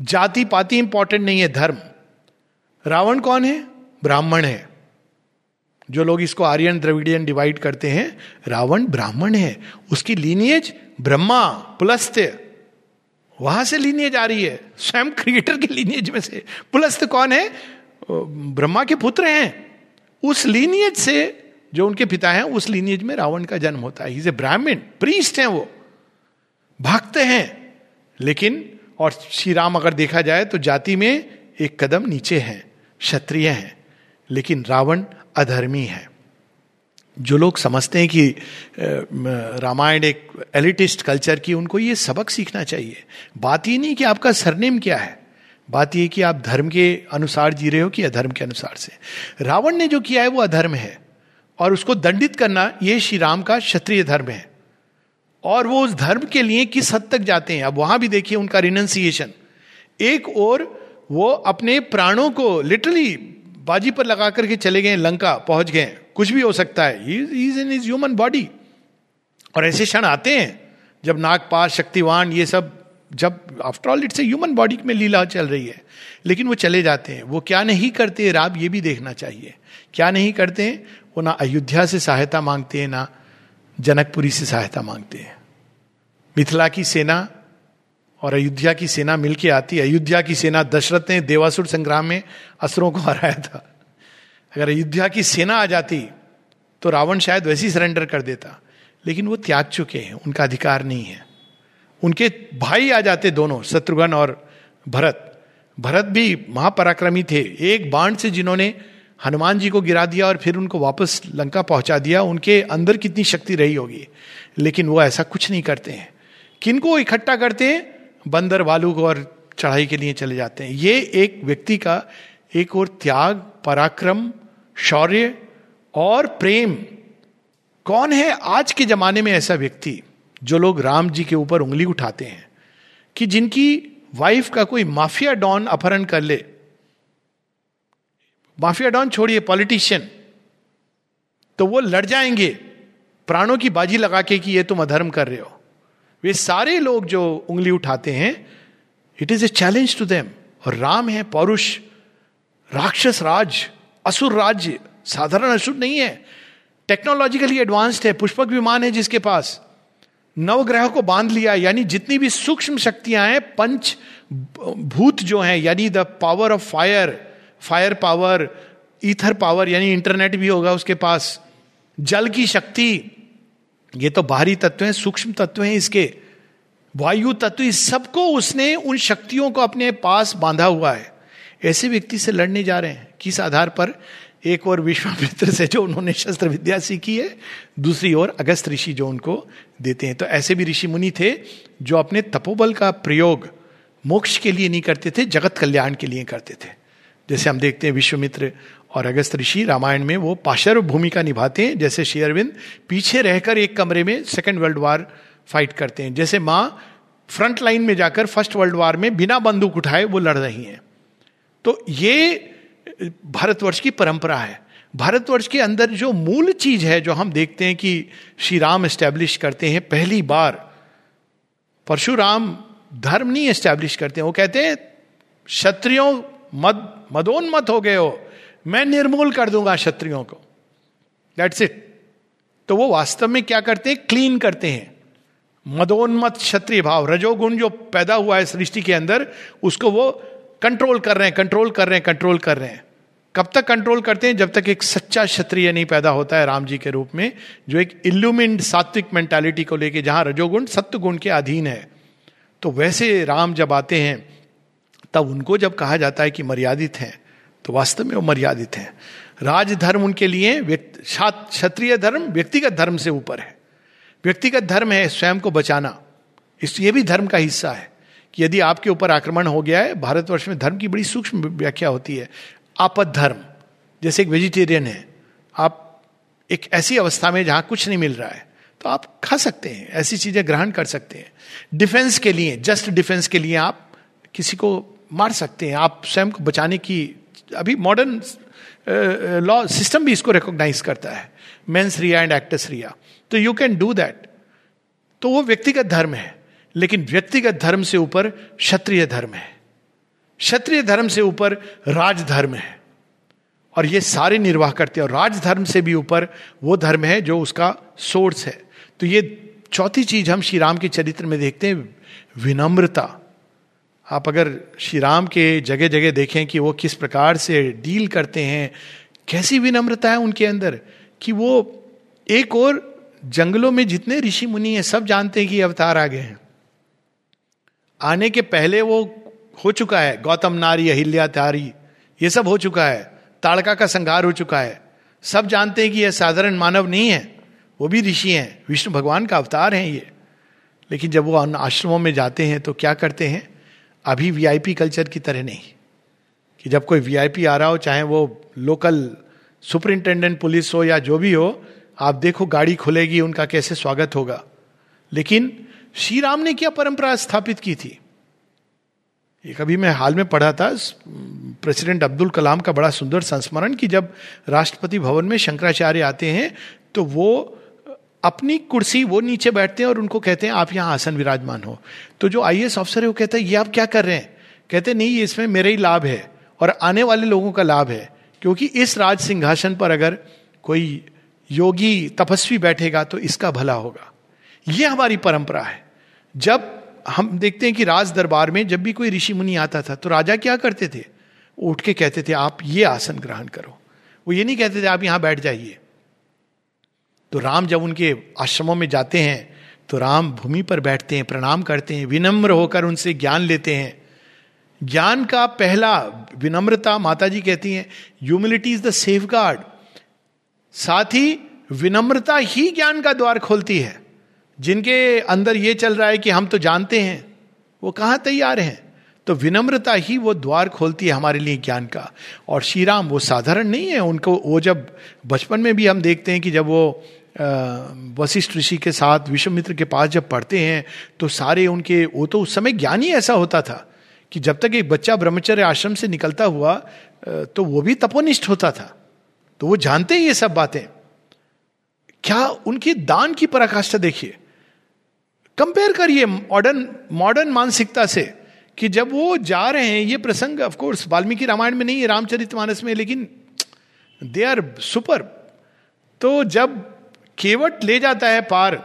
जाति पाति इंपॉर्टेंट नहीं है, धर्म। रावण कौन है? ब्राह्मण है। जो लोग इसको आर्यन, द्रविडियन डिवाइड करते हैं, रावण ब्राह्मण है। उसकी लीनियज ब्रह्मा पुलस्त्य वहाँ से लीनियज आ रही है। स्वयं क्रिएटर के लीनियज में से। पुलस्त कौन है? ब्रह्मा के पुत्र हैं। उस लीनियज से जो उनके पिता हैं, उस लीनियज में रावण का जन्म होता है। ब्राह्मण प्रीस्ट हैं वो। भक्त हैं। लेकिन और श्री राम अगर देखा जाए तो जाति में एक कदम नीचे हैं, क्षत्रिय हैं, लेकिन रावण अधर्मी है। जो लोग समझते हैं कि रामायण एक एलिटिस्ट कल्चर की, उनको ये सबक सीखना चाहिए। बात ये नहीं कि आपका सरनेम क्या है, बात ये कि आप धर्म के अनुसार जी रहे हो कि अधर्म के अनुसार से। रावण ने जो किया है वो अधर्म है, और उसको दंडित करना ये श्री राम का क्षत्रिय धर्म है। और वो उस धर्म के लिए किस हद तक जाते हैं? अब वहाँ भी देखिए उनका रिनंसिएशन एक और वो अपने प्राणों को लिटरली बाजी पर लगा करके चले गए, लंका पहुँच गए। कुछ भी हो सकता है। Is in is human body और ऐसे क्षण आते हैं, जब नागपाल शक्तिवान, ये सब, जब after all it's human body में लीला चल रही है। लेकिन वो चले जाते हैं। वो क्या नहीं करते, राब ये भी देखना चाहिए। क्या नहीं करते हैं वो ना अयोध्या से सहायता मांगते हैं, ना जनकपुरी से सहायता मांगते हैं। मिथिला की सेना और अयोध्या की सेना मिलके आती है। अयोध्या की सेना दशरथ ने देवासुर संग्राम में असुरों को हराया था। अगर अयोध्या की सेना आ जाती तो रावण शायद वैसे ही सरेंडर कर देता। लेकिन वो त्याग चुके हैं, उनका अधिकार नहीं है। उनके भाई आ जाते दोनों, शत्रुघ्न और भरत। भरत भी महापराक्रमी थे। एक बाण से जिन्होंने हनुमान जी को गिरा दिया और फिर उनको वापस लंका पहुँचा दिया, उनके अंदर कितनी शक्ति रही होगी? लेकिन वो ऐसा कुछ नहीं करते हैं। किनको इकट्ठा करते हैं? बंदर वालू को और चढ़ाई के लिए चले जाते हैं। ये एक व्यक्ति का एक और त्याग, पराक्रम, शौर्य और प्रेम। कौन है आज के जमाने में ऐसा व्यक्ति जो लोग राम जी के ऊपर उंगली उठाते हैं कि जिनकी वाइफ का कोई माफिया डॉन अपहरण कर ले माफिया डॉन, छोड़िए, पॉलिटिशियन। तो वो लड़ जाएँगे, प्राणों की बाजी लगा के कि ये तुम अधर्म कर रहे हो। वे सारे लोग जो उंगली उठाते हैं it is a challenge to them और राम है पौरुष, राक्षस राज, असुर राज्य साधारण असुर नहीं है। टेक्नोलॉजिकली एडवांस्ड है, पुष्पक विमान है जिसके पास। नवग्रह को बाँध लिया, यानी जितनी भी सूक्ष्म शक्तियाँ हैं, पंच भूत जो हैं, यानी the power of fire fire power, ether power, यानी इंटरनेट भी होगा उसके पास। जल की शक्ति, ये तो बाहरी तत्व हैं, सूक्ष्म तत्व हैं इसके। वायु तत्व, इस सबको उसने उन शक्तियों को अपने पास बांधा हुआ है। ऐसे व्यक्ति से लड़ने जा रहे हैं। किस आधार पर? एक और विश्वामित्र से जो उन्होंने शस्त्र विद्या सीखी है, दूसरी ओर अगस्त ऋषि जो उनको देते हैं। तो ऐसे भी ऋषि मुनि थे जो अपने तपोबल का प्रयोग मोक्ष के लिए नहीं करते थे, जगत कल्याण के लिए करते थे। जैसे हम देखते हैं विश्वमित्र और अगस्त ऋषि रामायण में वो पाशर्व भूमिका निभाते हैं, जैसे शेयरविंद पीछे रहकर एक कमरे में सेकेंड वर्ल्ड वार फाइट करते हैं। जैसे माँ फ्रंट लाइन में जाकर फ़र्स्ट वर्ल्ड वार में बिना बंदूक उठाए वो लड़ रही हैं। तो ये भारतवर्ष की परंपरा है। भारतवर्ष के अंदर जो मूल चीज़ है, जो हम देखते हैं कि श्री राम एस्टेब्लिश करते हैं, पहली बार परशुराम धर्म नहीं एस्टेब्लिश करते हैं। वो कहते हैं, क्षत्रियों मद, मदोन्मत हो गए हो, मैं निर्मूल कर दूँगा क्षत्रियों को। दैट्स इट तो वो वास्तव में क्या करते हैं? क्लीन करते हैं। मदोन्मत क्षत्रिय भाव, रजोगुण जो पैदा हुआ है सृष्टि के अंदर, उसको वो कंट्रोल कर रहे हैं कंट्रोल कर रहे हैं कंट्रोल कर रहे हैं। कब तक कंट्रोल करते हैं? जब तक एक सच्चा क्षत्रिय नहीं पैदा होता है राम जी के रूप में, जो एक इल्यूमिंड सात्विक मेंटालिटी को लेके, जहाँ रजोगुण सत्य गुण के अधीन है। तो वैसे राम जब आते हैं तब उनको जब कहा जाता है कि मर्यादित हैं तो वास्तव में वो मर्यादित हैं। राजधर्म उनके लिए क्षत्रिय धर्म व्यक्तिगत धर्म से ऊपर है। व्यक्तिगत धर्म है स्वयं को बचाना। इस, ये भी धर्म का हिस्सा है कि यदि आपके ऊपर आक्रमण हो गया है, भारतवर्ष में धर्म की बड़ी सूक्ष्म व्याख्या होती है। आपद धर्म जैसे एक वेजिटेरियन है, आप एक ऐसी अवस्था में जहाँ कुछ नहीं मिल रहा है तो आप खा सकते हैं, ऐसी चीज़ें ग्रहण कर सकते हैं। डिफेंस के लिए, जस्ट डिफेंस के लिए आप किसी को मार सकते हैं। आप स्वयं को बचाने की, अभी मॉडर्न लॉ सिस्टम भी इसको रिकॉग्नाइज करता है। Mens rea and actus rea तो यू कैन डू दैट तो वो व्यक्तिगत धर्म है, लेकिन व्यक्तिगत धर्म से ऊपर क्षत्रिय धर्म है। क्षत्रिय धर्म से ऊपर राजधर्म है। और ये सारे निर्वाह करते हैं। और राजधर्म से भी ऊपर वो धर्म है जो उसका सोर्स है। तो ये चौथी चीज़ हम श्री राम के चरित्र में देखते हैं, विनम्रता। आप अगर श्री राम के जगह जगह देखें कि वो किस प्रकार से डील करते हैं, कैसी विनम्रता है उनके अंदर कि वो एक और जंगलों में जितने ऋषि मुनि हैं, सब जानते हैं कि अवतार आ गए हैं। आने के पहले वो हो चुका है, गौतम नारी, अहिल्या तारी, ये सब हो चुका है, ताड़का का संघार हो चुका है। सब जानते हैं कि यह साधारण मानव नहीं है, वो भी ऋषि हैं, विष्णु भगवान का अवतार हैं ये। लेकिन जब वो आश्रमों में जाते हैं तो क्या करते हैं? अभी वीआईपी कल्चर की तरह नहीं। कि जब कोई वीआईपी आ रहा हो, चाहे वो लोकल सुपरिंटेंडेंट पुलिस हो या जो भी हो, आप देखो गाड़ी खुलेगी, उनका कैसे स्वागत होगा। लेकिन श्री राम ने क्या परंपरा स्थापित की थी? ये कभी मैं हाल में पढ़ा था प्रेसिडेंट अब्दुल कलाम का बड़ा सुंदर संस्मरण कि जब राष्ट्रपति भवन में शंकराचार्य आते हैं तो वो अपनी कुर्सी वो नीचे बैठते हैं और उनको कहते हैं, आप यहाँ आसन विराजमान हो। तो जो आई ऑफिसर है, वो कहता हैं, ये आप क्या कर रहे हैं? कहते नहीं इसमें मेरा ही लाभ है और आने वाले लोगों का लाभ है। क्योंकि इस राज सिंहासन पर अगर कोई योगी तपस्वी बैठेगा तो इसका भला होगा। ये हमारी परंपरा है। जब हम देखते हैं कि राज दरबार में जब भी कोई ऋषि मुनि आता था तो राजा क्या करते थे? उठ के कहते थे, आप ये आसन ग्रहण करो। वो ये नहीं कहते थे, आप यहाँ बैठ जाइए। तो राम जब उनके आश्रमों में जाते हैं तो राम भूमि पर बैठते हैं, प्रणाम करते हैं, विनम्र होकर उनसे ज्ञान लेते हैं। ज्ञान का पहला विनम्रता माता जी कहती हैं humility is the safeguard साथ ही विनम्रता ही ज्ञान का द्वार खोलती है। जिनके अंदर ये चल रहा है कि हम तो जानते हैं, वो कहाँ तैयार हैं? तो विनम्रता ही वो द्वार खोलती है हमारे लिए ज्ञान का। और श्री राम वो साधारण नहीं है, उनको वो जब बचपन में भी हम देखते हैं कि जब वो वशिष्ठ ऋषि के साथ विश्वमित्र के पास जब पढ़ते हैं तो सारे उनके, वो तो उस समय ज्ञान ही ऐसा होता था, कि जब तक एक बच्चा ब्रह्मचर्य आश्रम से निकलता हुआ तो वो भी तपोनिष्ठ होता था। तो वो जानते हैं ये सब बातें। क्या उनकी दान की पराकाष्ठा देखिए। कंपेयर करिए मॉडर्न मॉडर्न मानसिकता से, कि जब वो जा रहे हैं, ये प्रसंग ऑफ़ कोर्स वाल्मीकि रामायण में नहीं है रामचरित में, लेकिन दे आर सुपर तो जब केवट ले जाता है पार।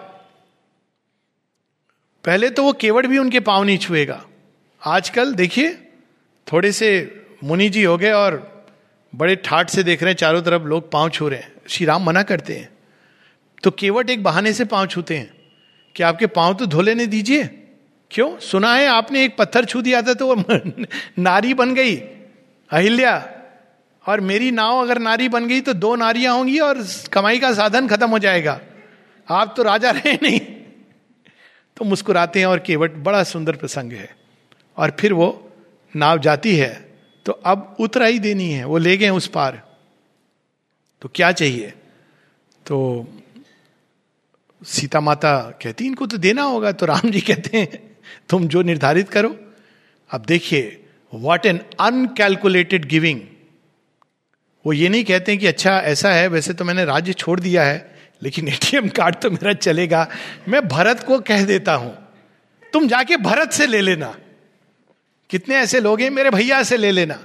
पहले तो वो केवट भी उनके पाँव नहीं छुएगा। आजकल देखिए, थोड़े से मुनि जी हो गए और बड़े ठाट से देख रहे हैं, चारों तरफ़ लोग पाँव छू रहे हैं। श्री राम मना करते हैं। तो केवट एक बहाने से पाँव छूते हैं। कि आपके पाँव तो धो लेने दीजिए। क्यों? सुना है आपने एक पत्थर छू दिया था तो वो नारी बन गई। अहिल्या और मेरी नाव अगर नारी बन गई तो दो नारियाँ होंगी और कमाई का साधन खत्म हो जाएगा। आप तो राजा रहे नहीं। तो मुस्कुराते हैं और केवट बड़ा सुंदर प्रसंग है। और फिर वो नाव जाती है। तो अब उतरा ही देनी है। वो ले गए उस पार। तो क्या चाहिए? तो सीता माता कहती, इनको तो देना होगा। तो राम जी कहते हैं, तुम जो निर्धारित करो। अब देखिए वॉट एन अनकैलकुलेटेड गिविंग वो ये नहीं कहते कि अच्छा ऐसा है, वैसे तो मैंने राज्य छोड़ दिया है, लेकिन एटीएम कार्ड तो मेरा चलेगा। मैं भरत को कह देता हूँ, तुम जाके भरत से ले लेना। कितने ऐसे लोग हैं, मेरे भैया से ले लेना।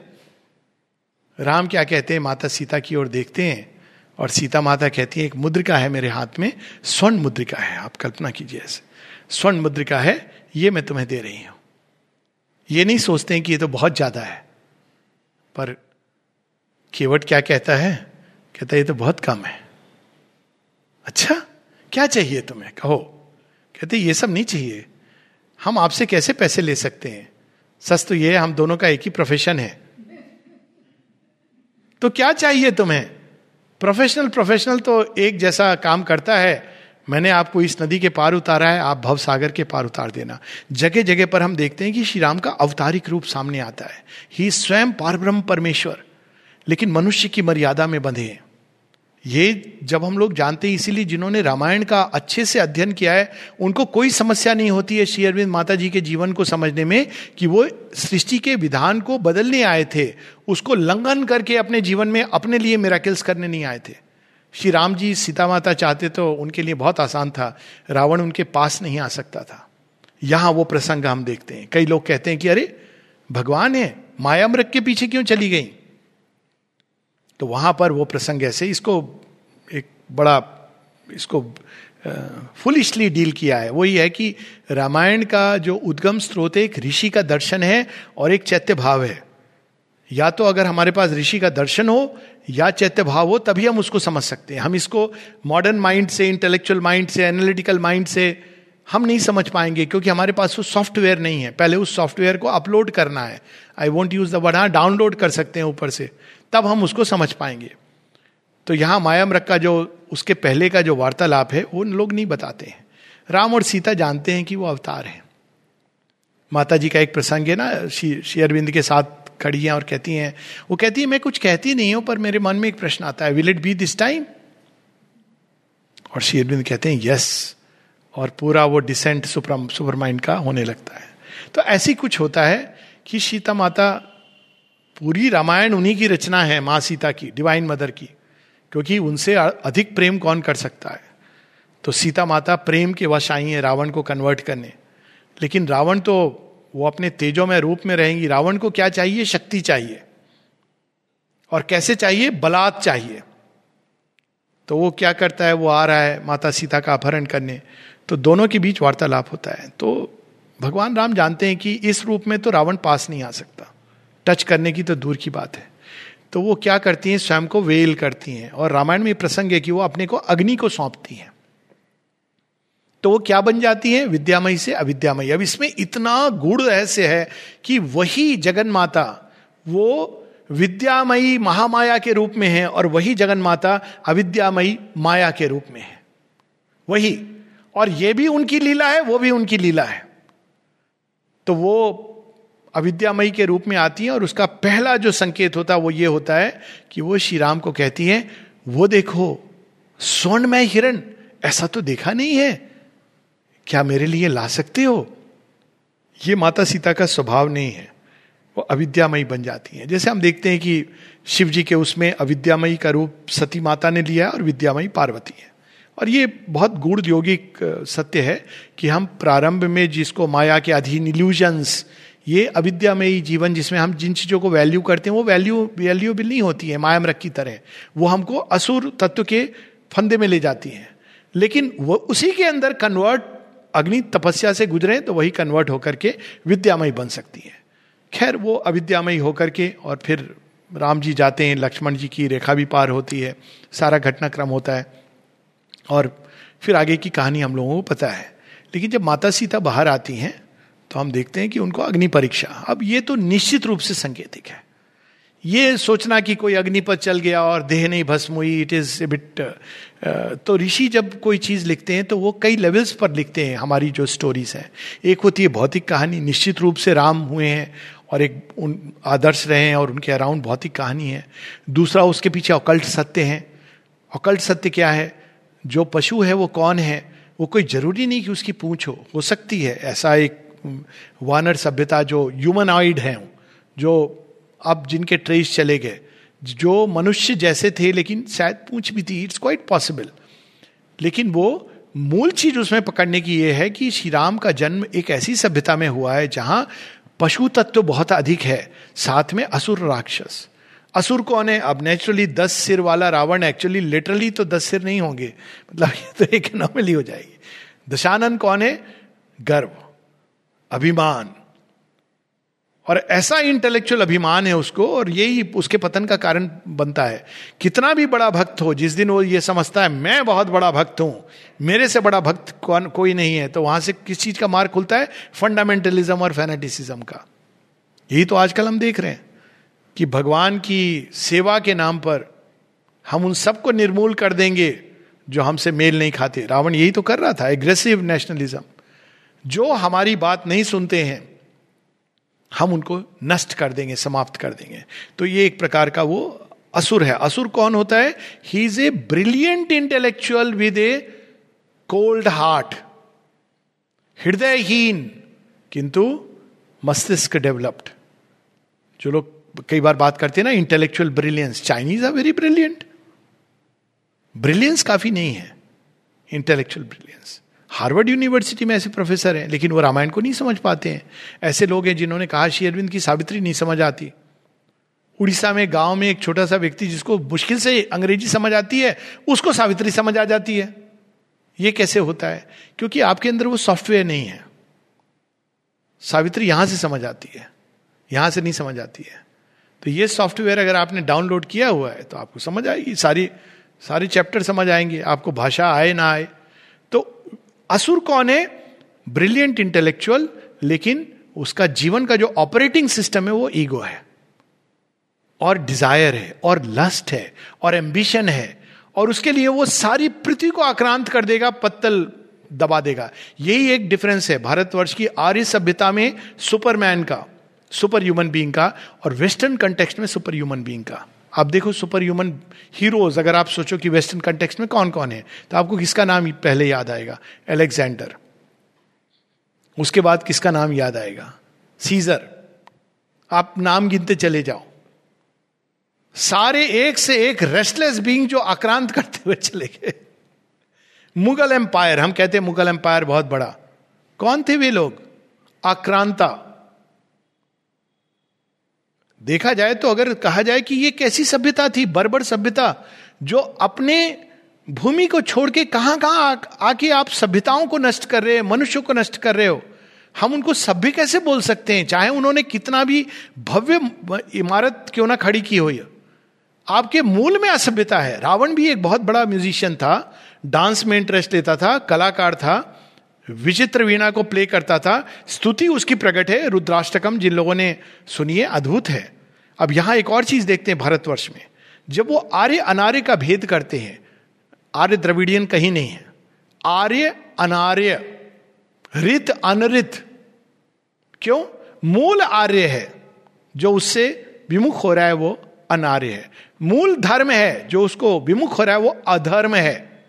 राम क्या कहते हैं, माता सीता की ओर देखते हैं, और सीता माता कहती है, एक मुद्रिका है मेरे हाथ में, स्वर्ण मुद्रिका है, आप कल्पना कीजिए ऐसे। स्वर्ण मुद्रिका है, ये मैं तुम्हें दे रही हूँ। ये नहीं सोचते हैं कि ये तो बहुत ज़्यादा है, पर केवट क्या कहता है? कहता है, ये तो बहुत कम है। अच्छा क्या चाहिए तुम्हें? कहो। कहते, ये सब नहीं चाहिए। हम आपसे कैसे पैसे ले सकते हैं? सच तो ये हम दोनों का एक ही प्रोफेशन है। तो क्या चाहिए तुम्हें? प्रोफेशनल प्रोफेशनल तो एक जैसा काम करता है। मैंने आपको इस नदी के पार उतारा है, आप भव सागर के पार उतार देना। जगह जगह पर हम देखते हैं कि श्री राम का अवतारिक रूप सामने आता है। ही स्वयं पारब्रह्म परमेश्वर। लेकिन मनुष्य की मर्यादा में बंधे हैं। ये जब हम लोग जानते हैं, इसीलिए जिन्होंने रामायण का अच्छे से अध्ययन किया है, उनको कोई समस्या नहीं होती है श्री अरविंद माता जी के जीवन को समझने में कि वो सृष्टि के विधान को बदलने आए थे। उसको लंघन करके अपने जीवन में अपने लिए मेराकिल्स करने नहीं आए थे। श्री राम जी सीता माता चाहते तो उनके लिए बहुत आसान था। रावण उनके पास नहीं आ सकता था। यहाँ वो प्रसंग हम देखते हैं। कई लोग कहते हैं कि अरे, भगवान है माया मायामृग के पीछे क्यों चली गई? तो वहाँ पर वो प्रसंग ऐसे इसको एक बड़ा, इसको फुलिशली डील किया है। वो ये है कि रामायण का जो उद्गम स्रोत एक ऋषि का दर्शन है और एक चैत्य भाव है। या तो अगर हमारे पास ऋषि का दर्शन हो या चैत्य भाव हो, तभी हम उसको समझ सकते हैं। हम इसको मॉडर्न माइंड से इंटेलेक्चुअल माइंड से एनालिटिकल माइंड से हम नहीं समझ पाएँगे क्योंकि हमारे पास वो सॉफ्टवेयर नहीं है। पहले उस सॉफ्टवेयर को अपलोड करना है। I want use the word हाँ डाउनलोड कर सकते हैं ऊपर से। तब हम उसको समझ पाएँगे। तो यहाँ मायामृग का जो, उसके पहले का जो वार्तालाप है, वो लोग नहीं बताते हैं। राम और सीता जानते हैं कि वो अवतार है। माता जी का एक प्रसंग है ना, श्री श्री अरविंद के साथ खड़ी हैं और कहती हैं, वो कहती है, मैं कुछ कहती नहीं हूँ, पर मेरे मन में एक प्रश्न आता है will it be this time और श्री अरविंद कहते हैं यस और पूरा वो डिसेंट सुपर सुपर माइंड का होने लगता है। तो ऐसी कुछ होता है कि सीता माता पूरी रामायण उन्हीं की रचना है, माँ सीता की डिवाइन मदर की, क्योंकि उनसे अधिक प्रेम कौन कर सकता है? तो सीता माता प्रेम के वश आई है रावण को कन्वर्ट करने। लेकिन रावण तो वो अपने तेजों में, रूप में रहेंगी। रावण को क्या चाहिए? शक्ति चाहिए। और कैसे चाहिए? बलात् चाहिए। तो वो क्या करता है? वो आ रहा है माता सीता का अपहरण करने। तो दोनों के बीच वार्तालाप होता है। तो भगवान राम जानते हैं कि इस रूप में तो रावण पास नहीं आ सकता। टच करने की तो दूर की बात है। तो वो क्या करती हैं? स्वयं को वेल करती हैं और रामायण में प्रसंग है कि वो अपने को अग्नि को सौंपती हैं। तो वो क्या बन जाती है? विद्यामयी से अविद्यामयी। अब इसमें इतना गुड़ रहस्य है कि वही जगन माता वो विद्यामयी महामाया के रूप में है और वही जगन माता अविद्यामयी माया के रूप में है। वही और ये भी उनकी लीला है, वो भी उनकी लीला है। तो वो अविद्यामयी के रूप में आती है और उसका पहला जो संकेत होता है वो ये होता है कि वो श्री राम को कहती है, वो देखो, स्वर्णमय हिरण, ऐसा तो देखा नहीं है। क्या मेरे लिए ला सकते हो? ये माता सीता का स्वभाव नहीं है। वो अविद्यामयी बन जाती है। जैसे हम देखते हैं कि शिव जी के उसमें अविद्यामयी का रूप सती माता ने लिया है और विद्यामयी पार्वती है। और ये बहुत गूढ़ योगिक सत्य है कि हम प्रारंभ में जिसको माया के अधीन इल्यूजन्स ये अविद्यामयी जीवन जिसमें हम जिन चीज़ों को वैल्यू करते हैं, वो वैल्यू वैल्यूबल नहीं होती है मायामृग की तरह। वो हमको असुर तत्व के फंदे में ले जाती हैं। लेकिन वो उसी के अंदर कन्वर्ट अग्नि तपस्या से गुजरे तो वही कन्वर्ट होकर के विद्यामयी बन सकती है। खैर, वो अविद्यामयी होकर के और फिर राम जी जाते हैं, लक्ष्मण जी की रेखा भी पार होती है, सारा घटनाक्रम होता है। और फिर आगे की कहानी हम लोगों को पता है। लेकिन जब माता सीता बाहर आती हैं तो हम देखते हैं कि उनको अग्नि परीक्षा। अब ये तो निश्चित रूप से संकेतिक है। ये सोचना कि कोई अग्नि पर चल गया और देह नहीं भस्म हुई इट इज़ बिट तो ऋषि जब कोई चीज़ लिखते हैं तो वो कई लेवल्स पर लिखते हैं हमारी जो स्टोरीज हैं। एक होती है भौतिक कहानी, निश्चित रूप से राम हुए हैं और एक उन आदर्श रहे हैं और उनके अराउंड भौतिक कहानी है। दूसरा उसके पीछे अकल्ट सत्य है। अकल्ट सत्य क्या है? जो पशु है वो कौन है? वो कोई ज़रूरी नहीं कि उसकी पूछ। हो हो सकती है ऐसा एक वानर सभ्यता जो ह्यूमनॉइड हैं, जो अब जिनके ट्रेस चले गए। जो मनुष्य जैसे थे लेकिन शायद पूछ भी थी इट्स क्वाइट पॉसिबल लेकिन वो मूल चीज़ उसमें पकड़ने की यह है कि श्री राम का जन्म एक ऐसी सभ्यता में हुआ है जहाँ पशु तत्व बहुत अधिक है, साथ में असुर राक्षस। असुर कौन है? अब नेचुरली दस सिर वाला रावण एक्चुअली लिटरली तो दस सिर नहीं होंगे। मतलब ये तो एक नॉर्मली हो जाएगी। दशानन कौन है? गर्व। अभिमान। और ऐसा इंटेलेक्चुअल अभिमान है उसको और यही उसके पतन का कारण बनता है। कितना भी बड़ा भक्त हो, जिस दिन वो ये समझता है, मैं बहुत बड़ा भक्त हूँ। मेरे से बड़ा भक्त कौन, कोई नहीं है। तो वहाँ से किस चीज़ का मार्ग खुलता है? फंडामेंटलिज्म और फैनेटिसिज्म का। यही तो आजकल हम देख रहे हैं। कि भगवान की सेवा के नाम पर हम उन सबको निर्मूल कर देंगे जो हमसे मेल नहीं खाते। रावण यही तो कर रहा था एग्रेसिव नेशनलिज्म जो हमारी बात नहीं सुनते हैं, हम उनको नष्ट कर देंगे, समाप्त कर देंगे। तो ये एक प्रकार का वो असुर है। असुर कौन होता है? He is a brilliant intellectual with a cold heart हृदयहीन, किंतु मस्तिष्क डेवलप्ड जो लोग कई बार बात करते हैं ना intellectual brilliance Chinese are very brilliant brilliance काफ़ी नहीं है इंटेलेक्चुअल ब्रिलियंस हार्वर्ड यूनिवर्सिटी में ऐसे प्रोफेसर हैं, लेकिन वो रामायण को नहीं समझ पाते हैं। ऐसे लोग हैं जिन्होंने कहा, श्री अरविंद की सावित्री नहीं समझ आती। उड़ीसा में, गाँव में एक छोटा सा व्यक्ति जिसको मुश्किल से अंग्रेज़ी समझ आती है, उसको सावित्री समझ आ जाती है। ये कैसे होता है? क्योंकि आपके अंदर वो सॉफ्टवेयर नहीं है। सावित्री यहाँ से समझ आती है, यहाँ से नहीं समझ आती है। तो ये सॉफ्टवेयर अगर आपने डाउनलोड किया हुआ है तो आपको समझ आएगी, सारी, सारे चैप्टर समझ आएँगे, आपको भाषा आए ना आए। तो असुर कौन है? ब्रिलियंट इंटेलेक्चुअल लेकिन उसका जीवन का जो ऑपरेटिंग सिस्टम है, वो ईगो है। और डिज़ायर है, और लस्ट है, और एम्बिशन है, और उसके लिए वो सारी पृथ्वी को आक्रांत कर देगा, पत्तल दबा देगा। यही एक डिफरेंस है, भारतवर्ष की आर्य सभ्यता में सुपरमैन का। सुपर ह्यूमन बींग का और वेस्टर्न कंटेक्स्ट में सुपर ह्यूमन बींग का। आप देखो सुपर ह्यूमन हीरोज अगर आप सोचो कि वेस्टर्न कंटेक्स्ट में कौन कौन है तो आपको किसका नाम पहले याद आएगा? एलेक्जेंडर उसके बाद किसका नाम याद आएगा? सीजर आप नाम गिनते चले जाओ। सारे एक से एक रेस्टलेस बींग जो आक्रांत करते हुए चले गए। मुगल एम्पायर हम कहते हैं मुगल एम्पायर बहुत बड़ा। कौन थे वे लोग? आक्रांता। देखा जाए तो अगर कहा जाए कि ये कैसी सभ्यता थी बर्बर सभ्यता, जो अपने भूमि को छोड़ के कहाँ कहाँ आके आप सभ्यताओं को नष्ट कर रहे हो, मनुष्यों को नष्ट कर रहे हो, हम उनको सभ्य कैसे बोल सकते हैं? चाहे उन्होंने कितना भी भव्य इमारत क्यों ना खड़ी की हो आपके मूल में असभ्यता है। रावण भी एक बहुत बड़ा म्यूजिशियन था डांस में इंटरेस्ट लेता था, कलाकार था। विचित्र वीणा को प्ले करता था। स्तुति उसकी प्रकट है। रुद्राष्टकम, जिन लोगों ने सुनिए, अद्भुत है। अब यहाँ एक और चीज़ देखते हैं भारतवर्ष में। जब वो आर्य अनार्य का भेद करते हैं, आर्य द्रविडियन कहीं नहीं है। आर्य अनार्य रित अनरित। क्यों? मूल आर्य है, जो उससे विमुख हो रहा है, वो अनार्य है। मूल धर्म है, जो उसको विमुख हो रहा है, वो अधर्म है।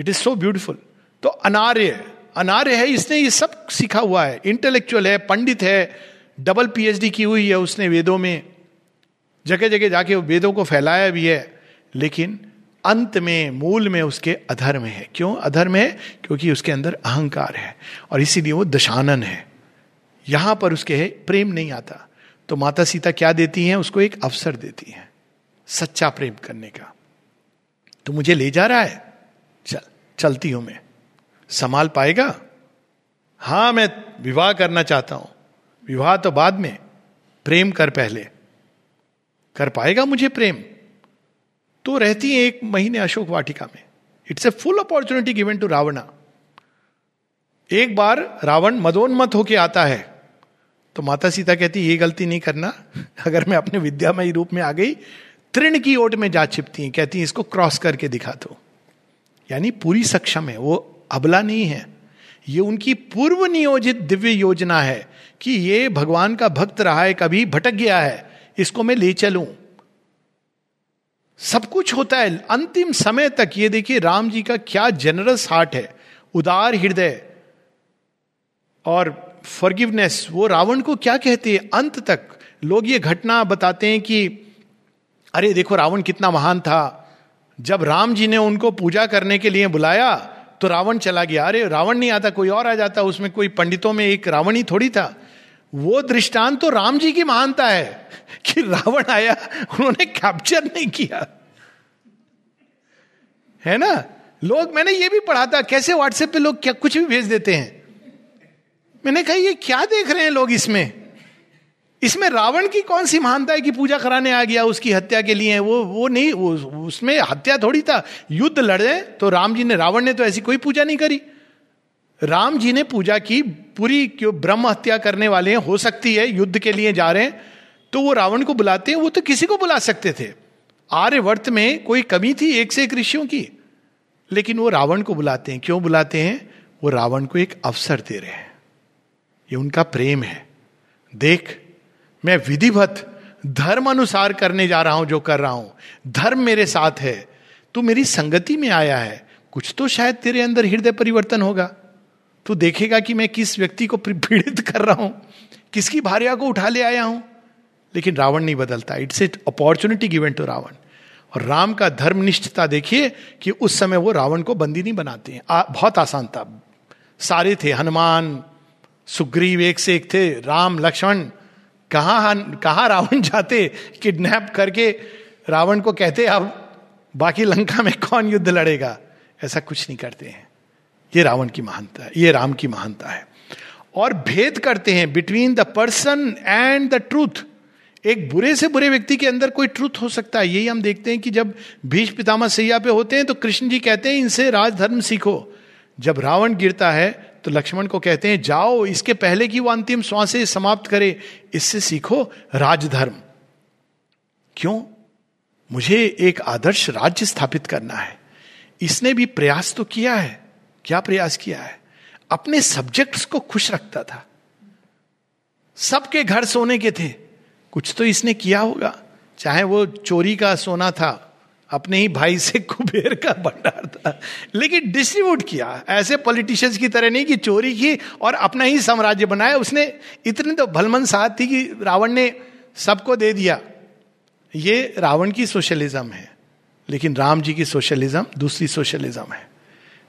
इट इज़ सो ब्यूटिफुल तो अनार्य अनार्य है, इसने ये सब सीखा हुआ है। इंटेलेक्चुअल है, पंडित है डबल पीएचडी की हुई है उसने वेदों में। जगह जगह जाके वेदों को फैलाया भी है, लेकिन अंत में, मूल में उसके अधर्म है। क्यों अधर्म है? क्योंकि उसके अंदर अहंकार है, और इसीलिए वो दशानन है। यहाँ पर उसके है, प्रेम नहीं आता। तो माता सीता क्या देती हैं? उसको एक अवसर देती हैं, सच्चा प्रेम करने का। तो मुझे ले जा रहा है, चल, चलती हूँ मैं। संभाल पाएगा? हाँ, मैं विवाह करना चाहता हूँ। विवाह तो बाद में। प्रेम कर पहले। कर पाएगा मुझे प्रेम? तो रहती है एक महीने अशोक वाटिका में। It's a full opportunity given to Ravana एक बार रावण मदोन्मत होके आता है तो माता सीता कहती, ये गलती नहीं करना। अगर मैं अपने विद्यामयी रूप में आ गई, तृण की ओट में जा छिपती हैं। कहती हैं, इसको क्रॉस करके दिखा दो। यानी पूरी सक्षम है। वो अबला नहीं है। ये उनकी पूर्व नियोजित दिव्य योजना है कि ये भगवान का भक्त रहा है, कभी भटक गया है, इसको मैं ले चलूँ। सब कुछ होता है, अंतिम समय तक। ये देखिए, राम जी का क्या जेनरस हार्ट है, उदार हृदय और फॉरगिवनेस वो रावण को क्या कहते हैं? अंत तक। लोग ये घटना बताते हैं कि, अरे देखो, रावण कितना महान था। जब राम जी ने उनको पूजा करने के लिए बुलाया तो रावण चला गया। अरे, रावण नहीं आता, कोई और आ जाता, उसमें कोई पंडितों में एक रावण ही थोड़ी था। वो दृष्टांत तो राम जी की महानता है कि रावण आया, उन्होंने कैप्चर नहीं किया। है ना? लोग, मैंने ये भी पढ़ा था, कैसे व्हाट्सएप पे लोग क्या, कुछ भी भेज देते हैं। मैंने कहा, ये क्या देख रहे हैं लोग इसमें? इसमें रावण की कौन सी महानता है कि पूजा कराने आ गया, उसकी हत्या के लिए? वो वो नहीं, वो, उसमें हत्या थोड़ी था। युद्ध लड़े तो राम जी ने, रावण ने तो ऐसी कोई पूजा नहीं करी। राम जी ने पूजा की, पूरी क्यों ब्रह्म हत्या करने वाले हैं, हो सकती है, युद्ध के लिए जा रहे हैं तो वो रावण को बुलाते हैं, वो तो किसी को बुला सकते थे। आर्यवर्त में कोई कमी थी एक से एक ऋषियों की, लेकिन वो रावण को बुलाते हैं। क्यों बुलाते हैं? वो रावण को एक अवसर दे रहे हैं। ये उनका प्रेम है। देख मैं विधिवत धर्म अनुसार करने जा रहा हूँ जो कर रहा हूँ। धर्म मेरे साथ है। तू मेरी संगति में आया है। कुछ तो शायद तेरे अंदर हृदय परिवर्तन होगा। तू देखेगा कि मैं किस व्यक्ति को पीड़ित कर रहा हूँ। किसकी भार्या को उठा ले आया हूँ। लेकिन रावण नहीं बदलता। It's it opportunity given to Ravan. और राम का धर्मनिष्ठता देखिए कि उस समय वो रावण को बंदी नहीं बनाते हैं। आ, बहुत आसान था। सारे थे हनुमान सुग्रीव एक से एक थे राम लक्ष्मण कहा कहा रावण जाते, किडनैप करके रावण को कहते, अब बाकी लंका में कौन युद्ध लड़ेगा? ऐसा कुछ नहीं करते हैं। ये रावण की महानता है, ये राम की महानता है। और भेद करते हैं between the person and the truth एक बुरे से बुरे व्यक्ति के अंदर कोई ट्रूथ हो सकता है। यही हम देखते हैं कि जब भीष पितामह सैया पे होते हैं तो कृष्ण जी कहते हैं, इनसे राजधर्म सीखो। जब रावण गिरता है तो लक्ष्मण को कहते हैं, जाओ, इसके पहले की वो अंतिम श्वासे समाप्त करे, इससे सीखो राजधर्म. क्यों? मुझे एक आदर्श राज्य स्थापित करना है। इसने भी प्रयास तो किया है। क्या प्रयास किया है? अपने सब्जेक्ट्स को खुश रखता था। सबके घर सोने के थे। कुछ तो इसने किया होगा। चाहे वो चोरी का सोना था अपने ही भाई से कुबेर का भंडार था। लेकिन डिस्ट्रीब्यूट किया। ऐसे पॉलिटिशियंस की तरह नहीं कि चोरी की और अपना ही साम्राज्य बनाया। उसने इतने तो भलमन साथ थी कि रावण ने सबको दे दिया। ये रावण की सोशलिज्म है। लेकिन राम जी की सोशलिज्म दूसरी सोशलिज्म है।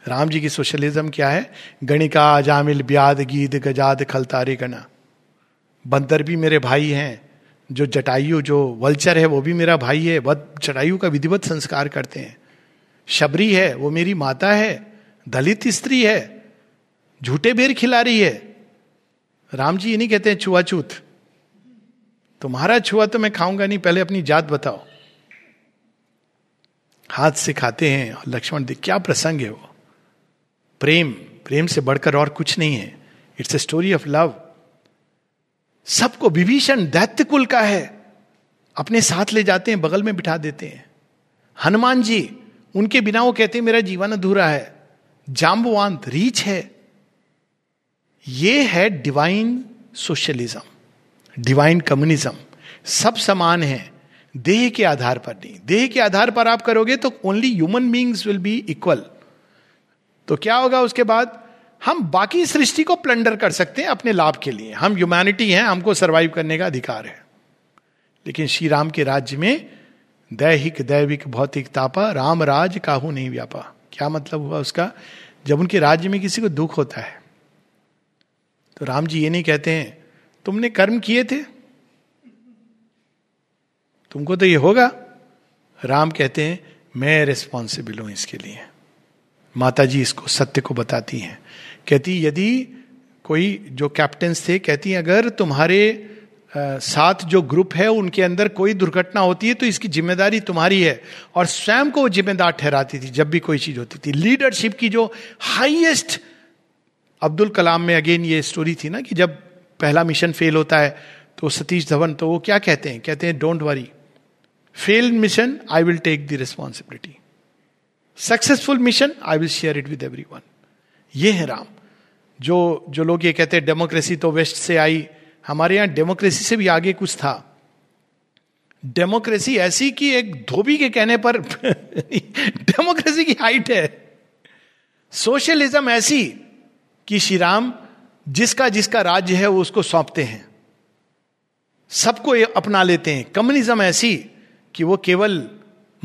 राम जी की सोशलिज्म क्या है? गणिका, जामिल, ब्याद गीद गजाद, खलतारे, गणा। बंदर भी मेरे भाई हैं। जो जटायु, जो वल्चर है, वो भी मेरा भाई है। वह जटायु का विधिवत संस्कार करते हैं। शबरी है, वो मेरी माता है। दलित स्त्री है। झूठे बेर खिला रही है। राम जी ये नहीं कहते हैं छुआछूत तुम्हारा छुआ तो मैं खाऊँगा नहीं, पहले अपनी जात बताओ। हाथ से खाते हैं और लक्ष्मण देख, क्या प्रसंग है वो। प्रेम प्रेम से बढ़कर और कुछ नहीं है। It's a story of love सबको विभीषण दैत्य कुल का है। अपने साथ ले जाते हैं, बगल में बिठा देते हैं। हनुमान जी, उनके बिना वो कहते हैं, मेरा जीवन अधूरा है। जाम्बुवांत रीच है। ये है डिवाइन सोशलिज्म डिवाइन कम्युनिज्म सब समान है। देह के आधार पर नहीं। देह के आधार पर आप करोगे तो only human beings will be equal तो क्या होगा उसके बाद? हम बाकी सृष्टि को प्लंडर कर सकते हैं अपने लाभ के लिए। हम ह्यूमैनिटी हैं, हमको सरवाइव करने का अधिकार है। लेकिन श्री राम के राज्य में दैहिक, दैविक, भौतिक तापा, राम राज काहू नहीं व्यापा। क्या मतलब हुआ उसका? जब उनके राज्य में किसी को दुख होता है तो राम जी ये नहीं कहते हैं, तुमने कर्म किए थे? तुमको तो ये होगा? राम कहते हैं, मैं रिस्पॉन्सिबल हूँ इसके लिए। माता जी इसको सत्य को बताती हैं। कहती, यदि कोई जो कैप्टन्स थे, कहती, अगर तुम्हारे साथ जो ग्रुप है, उनके अंदर कोई दुर्घटना होती है तो इसकी ज़िम्मेदारी तुम्हारी है। और स्वयं को वो जिम्मेदार ठहराती थी, जब भी कोई चीज़ होती थी। लीडरशिप की जो हाईएस्ट अब्दुल कलाम में अगेन ये स्टोरी थी ना, कि जब पहला मिशन फेल होता है तो सतीश धवन तो वो क्या कहते हैं? कहते हैं don't worry fail mission I will take the responsibility successful mission I will share it with everyone ये है राम। जो जो लोग ये कहते हैं डेमोक्रेसी तो वेस्ट से आई। हमारे यहाँ डेमोक्रेसी से भी आगे कुछ था। डेमोक्रेसी ऐसी कि एक धोबी के कहने पर डेमोक्रेसी की हाइट है। सोशलिज्म ऐसी कि श्री राम जिसका जिसका राज्य है, वो उसको सौंपते हैं। सबको अपना लेते हैं। कम्युनिज्म ऐसी कि वो केवल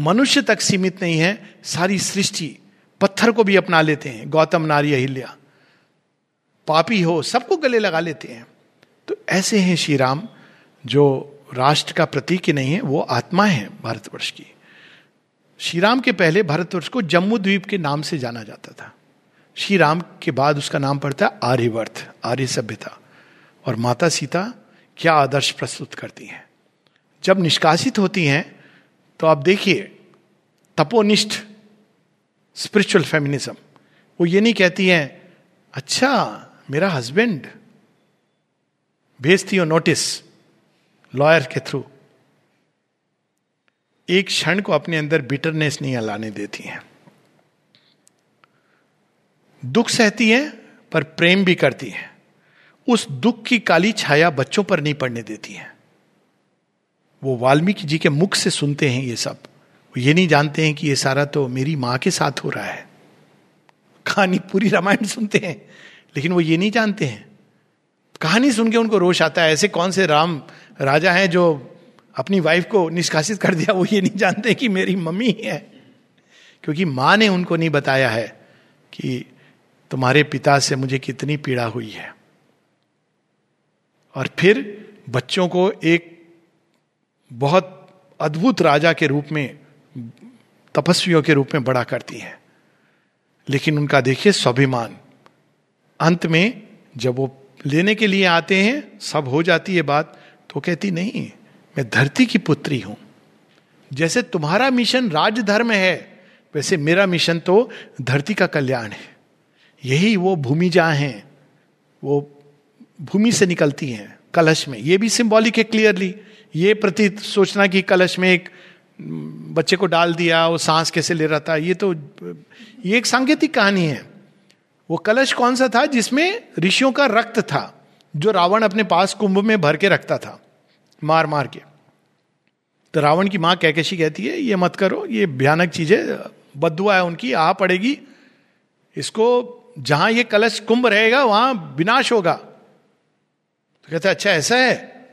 मनुष्य तक सीमित नहीं है, सारी सृष्टि, पत्थर को भी अपना लेते हैं। गौतम नारी अहिल्या। पापी हो, सबको गले लगा लेते हैं। तो ऐसे हैं श्री राम जो राष्ट्र का प्रतीक ही नहीं है, वो आत्मा है भारतवर्ष की। श्री राम के पहले भारतवर्ष को जम्मू द्वीप के नाम से जाना जाता था। श्री राम के बाद उसका नाम पड़ता है आर्यवर्थ आर्य सभ्यता। और माता सीता क्या आदर्श प्रस्तुत करती हैं? जब निष्कासित होती हैं तो आप देखिए, तपोनिष्ठ स्पिरिचुअल फेमिनिज्म वो ये नहीं कहती हैं अच्छा मेरा हस्बैंड भेजती हो नोटिस लॉयर के थ्रू एक क्षण को अपने अंदर बिटरनेस नहीं लाने देती हैं। दुख सहती है, पर प्रेम भी करती है। उस दुख की काली छाया बच्चों पर नहीं पड़ने देती है। वो वाल्मीकि जी के मुख से सुनते हैं ये सब। वो ये नहीं जानते हैं कि ये सारा तो मेरी माँ के साथ हो रहा है। कहानी पूरी रामायण सुनते हैं। लेकिन वो ये नहीं जानते हैं। कहानी सुन के उनको रोष आता है, ऐसे कौन से राम राजा हैं जो अपनी वाइफ को निष्कासित कर दिया, वो ये नहीं जानते कि मेरी मम्मी है। क्योंकि माँ ने उनको नहीं बताया है कि तुम्हारे पिता से मुझे कितनी पीड़ा हुई है। और फिर बच्चों को एक बहुत अद्भुत राजा के रूप में, तपस्वियों के रूप में बड़ा करती है। लेकिन उनका देखिए स्वाभिमान। अंत में जब वो लेने के लिए आते हैं, सब हो जाती है बात तो कहती, नहीं, मैं धरती की पुत्री हूँ। जैसे तुम्हारा मिशन राजधर्म है, वैसे मेरा मिशन तो धरती का कल्याण है। यही वो भूमि जहाँ हैं, वो भूमि से निकलती हैं, कलश में। ये भी सिंबॉलिक है क्लियरली ये प्रतीत सोचना कि कलश में एक बच्चे को डाल दिया, वो सांस कैसे ले रहा था, ये तो ये एक सांकेतिक कहानी है। वो कलश कौन सा था जिसमें ऋषियों का रक्त था, जो रावण अपने पास कुंभ में भर के रखता था, मार मार के। तो रावण की माँ कैकेशी कहती है, ये मत करो, ये भयानक चीज़ है बदुआ है उनकी, आ पड़ेगी। इसको जहाँ ये कलश कुंभ रहेगा, वहाँ विनाश होगा। तो कहता है अच्छा ऐसा है?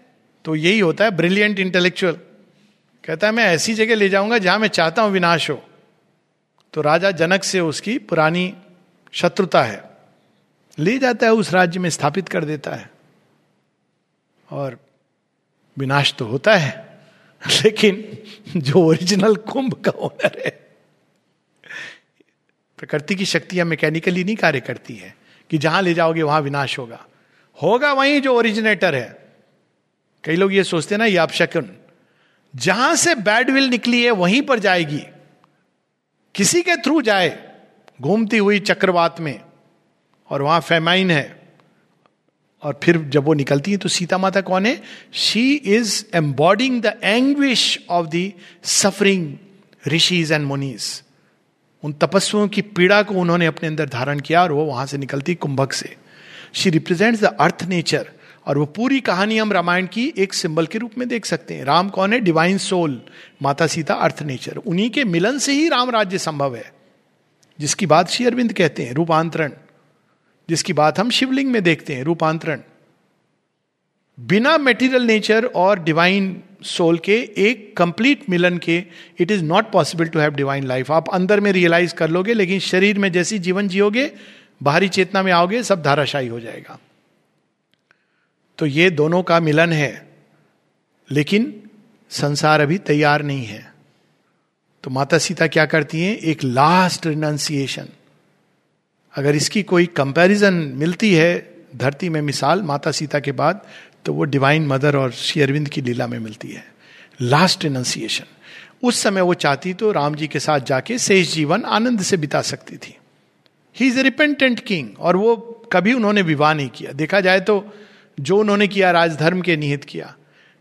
तो यही होता है ब्रिलियंट इंटेलेक्चुअल कहता है, मैं ऐसी जगह ले जाऊँगा जहाँ मैं चाहता हूँ विनाश हो। तो राजा जनक से उसकी पुरानी शत्रुता है। ले जाता है, उस राज्य में स्थापित कर देता है। और विनाश तो होता है, लेकिन जो ओरिजिनल कुंभ का ओनर है, प्रकृति की शक्तियाँ मैकेनिकली नहीं कार्य करती है, कि जहाँ ले जाओगे, वहाँ विनाश होगा। होगा वहीं जो ओरिजिनेटर है। कई लोग ये सोचते हैं ना, ये अपशकुन जहाँ से बैड विल निकली है, वहीं पर जाएगी। किसी के थ्रू जाए। घूमती हुई चक्रवात में, और वहाँ फेमाइन है, और फिर जब वो निकलती है तो सीता माता कौन है? She is embodying the anguish of the suffering rishis and munis उन तपस्वियों की पीड़ा को उन्होंने अपने अंदर धारण किया, और वो वहाँ से निकलती कुंभक से। She represents the earth nature और वो पूरी कहानी हम रामायण की एक सिंबल के रूप में देख सकते हैं। राम कौन है? डिवाइन सोल माता सीता अर्थ नेचर उन्हीं के मिलन से ही राम राज्य संभव है। जिसकी बात श्री अरविंद कहते हैं, रूपांतरण। जिसकी बात हम शिवलिंग में देखते हैं, रूपांतरण। बिना मेटीरियल नेचर और डिवाइन सोल के, एक कंप्लीट मिलन के it is not possible to have divine life आप अंदर में रियलाइज़ कर लोगे, लेकिन शरीर में जैसी जीवन जियोगे, बाहरी चेतना में आओगे, सब धाराशाही हो जाएगा। तो ये दोनों का मिलन है, लेकिन संसार अभी तैयार नहीं है। तो माता सीता क्या करती हैं? एक लास्ट रिनाउंसिएशन अगर इसकी कोई कंपैरिजन मिलती है, धरती में मिसाल माता सीता के बाद तो वो डिवाइन मदर और श्री अरविंद की लीला में मिलती है। लास्ट रिनाउंसिएशन उस समय वो चाहती तो राम जी के साथ जाके शेष जीवन आनंद से बिता सकती थी। He is a repentant king और वो कभी उन्होंने विवाह नहीं किया। देखा जाए तो जो उन्होंने किया, राजधर्म के निहित किया।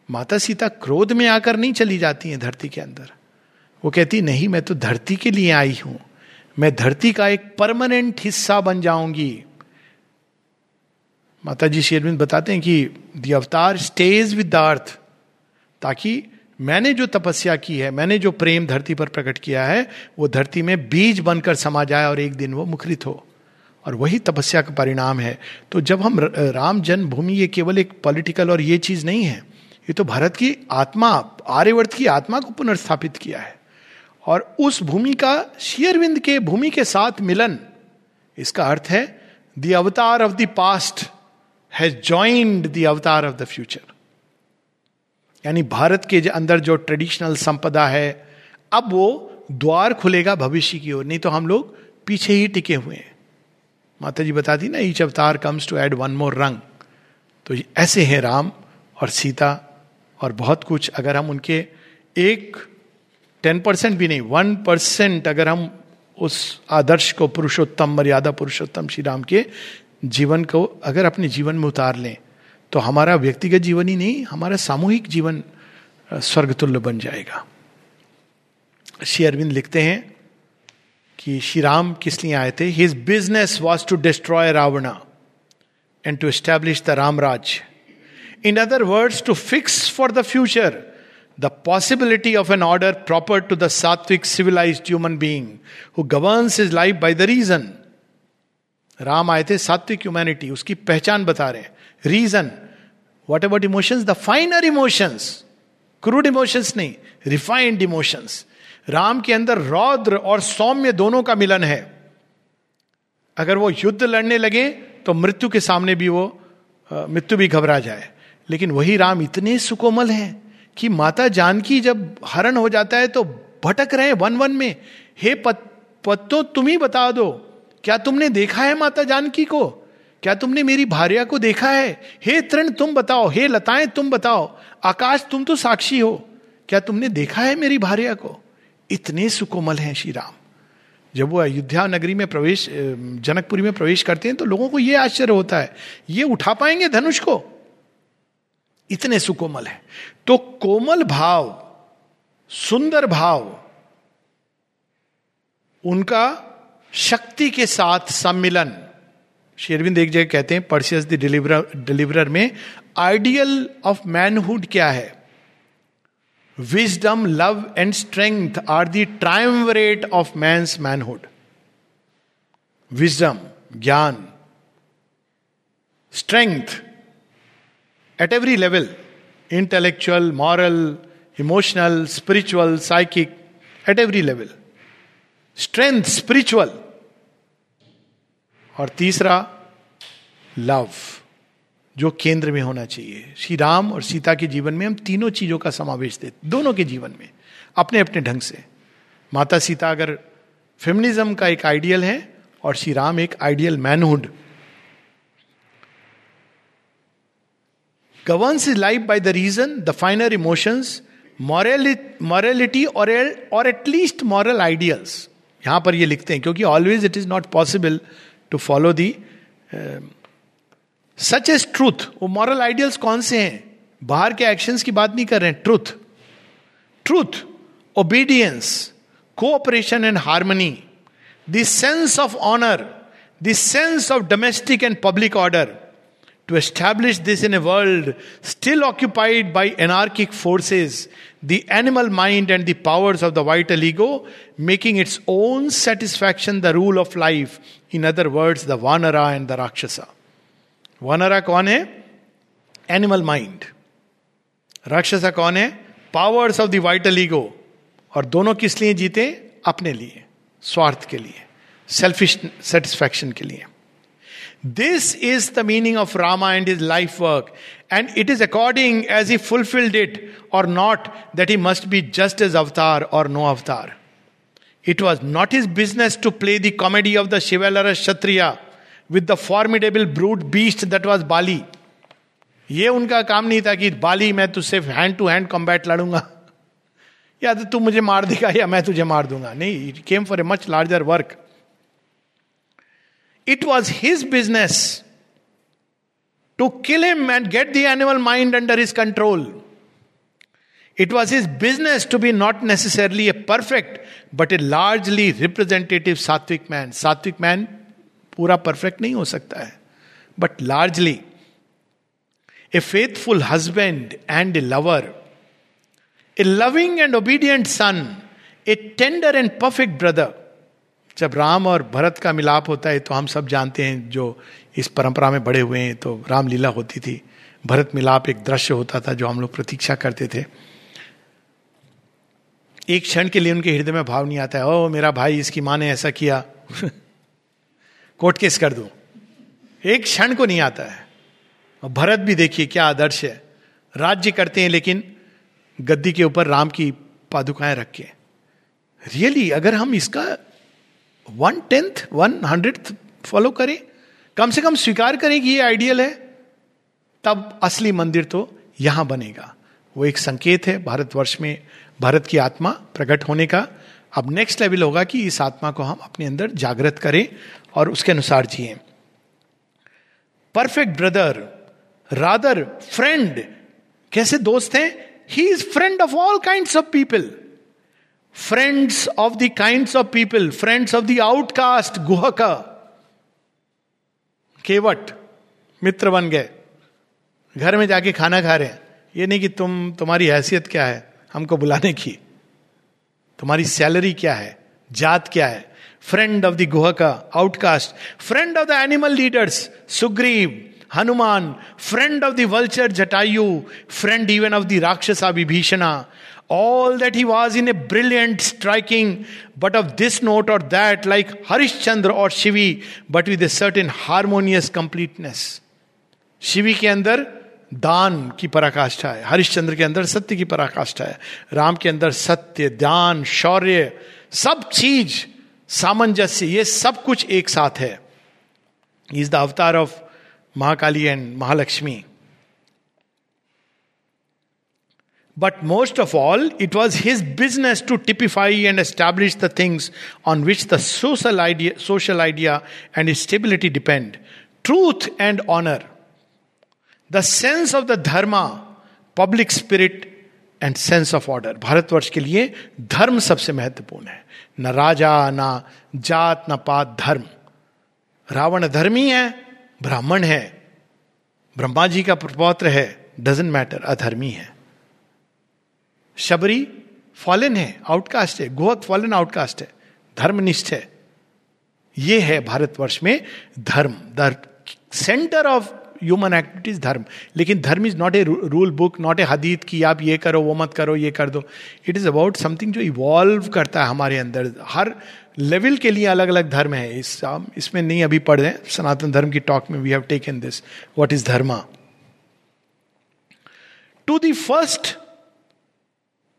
माता सीता क्रोध में आकर नहीं चली जाती हैं धरती के अंदर। वो कहती, नहीं, मैं तो धरती के लिए आई हूँ। मैं धरती का एक परमानेंट हिस्सा बन जाऊँगी। माता जी शेरविंद बताते हैं कि दी अवतार स्टेज विद द अर्थ ताकि मैंने जो तपस्या की है, मैंने जो प्रेम धरती पर प्रकट किया है, वो धरती में बीज बनकर समा जाए और एक दिन वो मुखरित हो। और वही तपस्या का परिणाम है। तो जब हम राम जन्मभूमि, ये केवल एक पॉलिटिकल और ये चीज़ नहीं है, ये तो भारत की आत्मा, आर्यवर्त की आत्मा को पुनर्स्थापित किया है। और उस भूमि का शेयरविंद के भूमि के साथ मिलन। इसका अर्थ है the avatar of the past has joined the avatar of the future यानी भारत के अंदर जो ट्रेडिशनल संपदा है, अब वो द्वार खुलेगा भविष्य की ओर। नहीं तो हम लोग पीछे ही टिके हुए हैं। माता जी बताती ना each avatar comes to add one more rang तो ऐसे हैं राम और सीता और बहुत कुछ। अगर हम उनके एक टेन परसेंट भी नहीं वन परसेंट अगर हम उस आदर्श को पुरुषोत्तम, मर्यादा पुरुषोत्तम श्री राम के जीवन को अगर अपने जीवन में उतार लें तो हमारा व्यक्तिगत जीवन ही नहीं, हमारा सामूहिक जीवन स्वर्गतुल्य बन जाएगा। श्री अरविंद लिखते हैं कि श्री राम किस लिए आए थे? His business was to destroy Ravana and to establish the Ramraj in other words to fix for the future the possibility of an order proper to the sattvic civilised human being who governs his life by the reason Ram आए थे सात्विक ह्यूमैनिटी उसकी पहचान बता रहे reason whatever emotions the finer emotions crude emotions नहीं रिफाइंड इमोशंस राम के अंदर रौद्र और सौम्य दोनों का मिलन है अगर वो युद्ध लड़ने लगे तो मृत्यु के सामने भी वो मृत्यु भी घबरा जाए लेकिन वही राम इतने सुकोमल हैं कि माता जानकी जब हरण हो जाता है तो भटक रहे वन वन में। हे पत, पत्तो तुम ही बता दो क्या तुमने देखा है माता जानकी को? क्या तुमने मेरी भार्या को देखा है? हे तृण तुम बताओ हे लताएँ तुम बताओ आकाश तुम तो साक्षी हो। क्या तुमने देखा है मेरी भार्या को? इतने सुकोमल हैं श्री राम जब वो अयोध्या नगरी में प्रवेश जनकपुरी में प्रवेश करते हैं तो लोगों को ये आश्चर्य होता है ये उठा पाएँगे धनुष को? इतने सुकोमल है। तो कोमल भाव, सुंदर भाव, उनका शक्ति के साथ सम्मिलन। शेरविंद एक जगह कहते हैं, पर्सियस द डिलीवरर डिलीवरर में आइडियल ऑफ़ मैनहुड क्या है? Wisdom, love and strength are the triumvirate of man's manhood. Wisdom, gyan, strength, at every level intellectual moral emotional spiritual psychic at every level strength spiritual और तीसरा लव जो केंद्र में होना चाहिए। श्री राम और सीता के जीवन में हम तीनों चीज़ों का समावेश देते दोनों के जीवन में, अपने अपने ढंग से। माता सीता अगर फेमिनिज्म का एक आइडियल है और श्री राम एक ideal manhood governs his life by the reason the finer emotions morality और और एटलीस्ट मॉरल आइडियल्स यहाँ पर ये लिखते हैं, क्योंकि always it is not possible to follow the sach as truth वो मॉरल आइडियल्स कौन से हैं? बाहर के एक्शंस की बात नहीं कर रहे हैं truth truth obedience cooperation and harmony the sense of honour the sense of domestic and public order to establish this in a world still occupied by anarchic forces, the animal mind and the powers of the vital ego, making its own satisfaction the rule of life. In other words, the Vanara and the Rakshasa. Vanara कौन है एनिमल माइंड राक्षसा कौन है powers of the vital ego और दोनों किस लिए जीते अपने लिए स्वार्थ के लिए सेल्फिश सेटिस्फैक्शन के लिए This is the meaning of Rama and his life work. And it is according as he fulfilled it or not that he must be just as avatar or no avatar. It was not his business to play the comedy of the chivalrous Kshatriya with the formidable brute beast that was Bali. ये उनका काम नहीं था कि बाली मैं तुझसे हैंड टू हैंड कॉम्बैट लड़ूँगा या तो तू मुझे मार देगा या मैं तुझे मार दूँगा नहीं it came for a much larger work It was his business to kill him and get the animal mind under his control. It was his business to be not necessarily a perfect, but a largely representative sattvic man. Sattvic man पूरा परफेक्ट नहीं हो सकता है but largely a faithful husband and a lover a loving and obedient son a tender and perfect brother जब राम और भरत का मिलाप होता है तो हम सब जानते हैं जो इस परंपरा में बड़े हुए हैं तो रामलीला होती थी। भरत मिलाप एक दृश्य होता था जो हम लोग प्रतीक्षा करते थे। एक क्षण के लिए उनके हृदय में भाव नहीं आता है, ओ, मेरा भाई, इसकी माँ ने ऐसा किया। कोर्ट केस कर दो। एक क्षण को नहीं आता है। और भरत भी देखिए, क्या आदर्श है। राज्य करते हैं, लेकिन गद्दी के ऊपर राम की पादुकाएँ रख के। रियली अगर हम इसका one tenth one hundred follow करें। कम से कम स्वीकार करें कि ये आइडियल है, तब असली मंदिर तो यहाँ बनेगा। वो एक संकेत है भारतवर्ष में, भारत की आत्मा प्रकट होने का। अब नेक्स्ट लेवल होगा कि इस आत्मा को हम अपने अंदर जागृत करें और उसके अनुसार जिए। परफेक्ट ब्रदर रादर फ्रेंड कैसे दोस्त हैं? He is friend of all kind of people friends of the kind of people friends of the outcast Guhak Kevat मित्र बन गए। घर में जाके खाना खा रहे ये नहीं कि तुम, तुम्हारी हैसियत क्या है? हमको बुलाने की। तुम्हारी सैलरी क्या है? जात क्या है? Friend of the Guhaka outcast friend of the animal leaders Sugriva, Hanuman friend of the vulture Jatayu friend even of the rakshasa Vibhishana all that he was in a brilliant striking but of this note or that like Harishchandra or Shivi but with a certain harmonious completeness Shivi के अंदर दान की पराकाष्ठा है हरिश्चंद्र के अंदर सत्य की पराकाष्ठा है राम के अंदर सत्य दान शौर्य सब चीज़ सामंजस्य ये सब कुछ एक साथ है is the avatar of Mahakali and Mahalakshmi But most of all, it was his business to typify and establish the things on which the social idea, social idea and its stability depend. Truth and honor. The sense of the dharma, public spirit and sense of order Bharatvarsha के लिए धर्म सबसे महत्वपूर्ण है न राजा ना जात न पात धर्म रावण धर्मी है ब्राह्मण है ब्रह्मा जी का पौत्र है डजेंट मैटर अधर्मी है Shabari fallen है, आउटकास्ट है गोहक फॉलन, आउटकास्ट है, धर्मनिष्ठ है। ये है भारतवर्ष में धर्म सेंटर ऑफ़ ह्यूमन एक्टिविटीज़ धर्म। लेकिन धर्म is not a rule book not a हदीत कि आप ये करो, वो मत करो, ये कर दो। इट इज़ अबाउट समथिंग जो इवॉल्व करता है हमारे अंदर। हर लेवल के लिए अलग अलग धर्म है। इस इसमें नहीं अभी पढ़ रहे सनातन धर्म की टॉक में we have taken this what is dharma to the first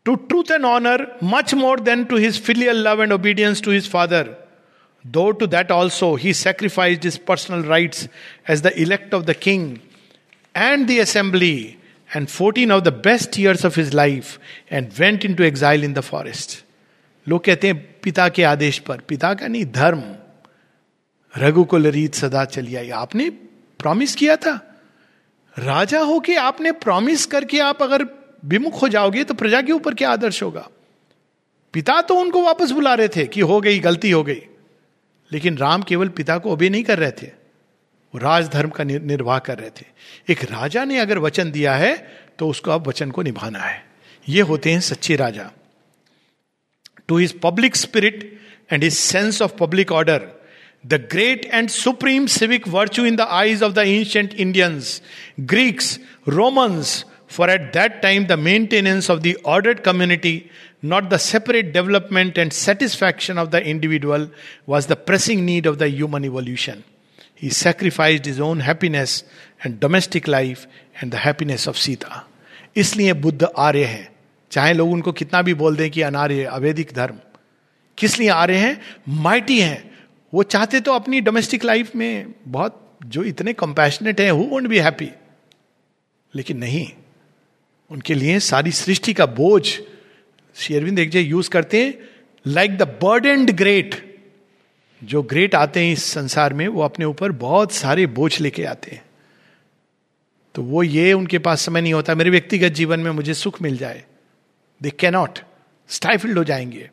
to truth and honor much more than to his filial love and obedience to his father. Though to that also he sacrificed his personal rights as the elect of the king and the assembly and 14 of the best years of his life and went into exile in the forest. लोग कहते हैं पिता के आदेश पर पिता का नहीं धर्म रघुकुल रीत सदा चली आई आपने प्रॉमिस किया था राजा हो के आपने प्रॉमिस करके आप अगर विमुख हो जाओगे तो प्रजा के ऊपर क्या आदर्श होगा? पिता तो उनको वापस बुला रहे थे कि हो गई, गलती हो गई। लेकिन राम केवल पिता को अभी नहीं कर रहे थे। वो राजधर्म का निर्वाह कर रहे थे। एक राजा ने अगर वचन दिया है तो उसको अब वचन को निभाना है। ये होते हैं सच्चे राजा। To his public spirit and his sense of public order the great and supreme civic virtue in the eyes of the ancient Indians Greeks Romans For at that time, the maintenance of the ordered community, not the separate development and satisfaction of the individual, was the pressing need of the human evolution. He sacrificed his own happiness and domestic life and the happiness of Sita. इसलिए बुद्ध आर्य हैं चाहे लोग उनको कितना भी बोल दें कि अनार्य अवैधिक धर्म किस लिए आर्य हैं माइटी हैं वो चाहते तो अपनी डोमेस्टिक लाइफ में बहुत जो इतने कंपैशनेट हैं हु वोंट बी हैप्पी लेकिन नहीं उनके लिए सारी सृष्टि का बोझ शेरविंद एक यूज़ करते हैं like the bird and great जो ग्रेट आते हैं इस संसार में, वो अपने ऊपर बहुत सारे बोझ लेके आते हैं। तो वो ये उनके पास समय नहीं होता, मेरे व्यक्तिगत जीवन में मुझे सुख मिल जाए। दे कैनॉट स्टाइफिल्ड हो जाएँगे।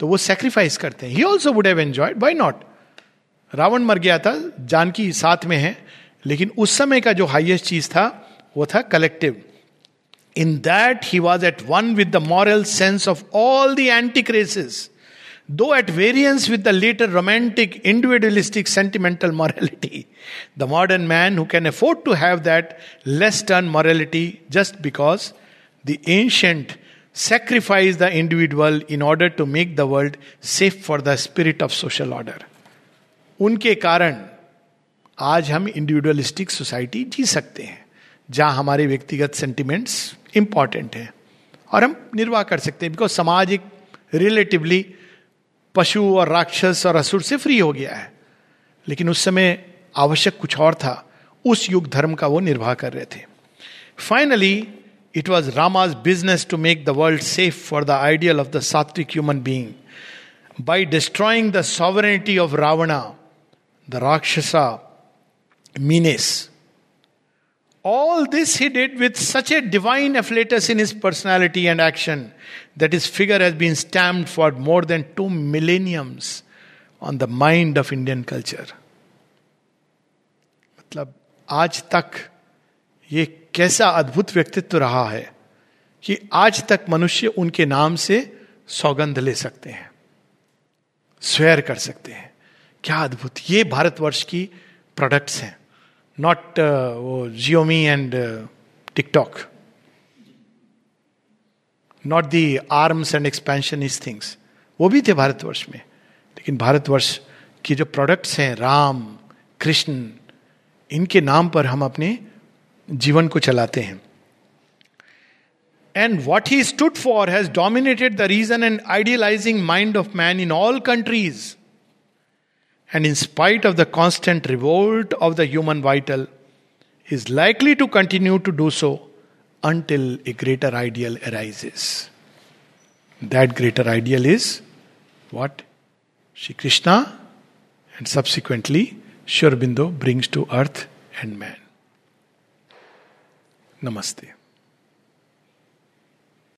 तो वो सेक्रीफाइस करते हैं। He also would have enjoyed by not Ravan मर गया था, जानकी साथ में है, लेकिन उस समय का जो हाइएस्ट चीज़ था, वो था collective In that, he was at one with the moral sense of all the antique races, though at variance with the later romantic, individualistic, sentimental morality. The modern man who can afford to have that less than morality just because the ancient sacrificed the individual in order to make the world safe for the spirit of social order. उनके कारण आज हम इंडिविजुअलिस्टिक सोसाइटी जी सकते हैं जहां हमारे व्यक्तिगत सेंटिमेंट्स इंपॉर्टेंट है। और हम निर्वाह कर सकते हैं बिकॉज़ समाज एक रिलेटिवली पशु और राक्षस और असुर से फ्री हो गया है। लेकिन उस समय आवश्यक कुछ और था। उस युग धर्म का वो निर्वाह कर रहे थे। Finally it was Rama's business to make the world safe for the ideal of the sattvic human being by destroying the sovereignty of Ravana the rakshasa menace All this he did with such a divine afflatus in his personality and action that his figure has been stamped for more than two millenniums on the mind of Indian culture. मतलब आज तक ये कैसा अद्भुत व्यक्तित्व रहा है कि आज तक मनुष्य उनके नाम से सौगंध ले सकते हैं स्वेयर कर सकते हैं क्या अद्भुत ये भारतवर्ष की प्रोडक्ट्स हैं नॉट वो Xiaomi and TikTok not the arms and expansion is things वो भी थे भारतवर्ष में. लेकिन भारतवर्ष की जो प्रोडक्ट्स हैं, राम, कृष्ण, इनके नाम पर हम अपने जीवन को चलाते हैं. And what he stood for has dominated the reason and idealising mind of man in all countries and in spite of the constant revolt of the human vital, is likely to continue to do so until a greater ideal arises. That greater ideal is what? Shri Krishna and subsequently Shurbindo brings to earth and man. Namaste.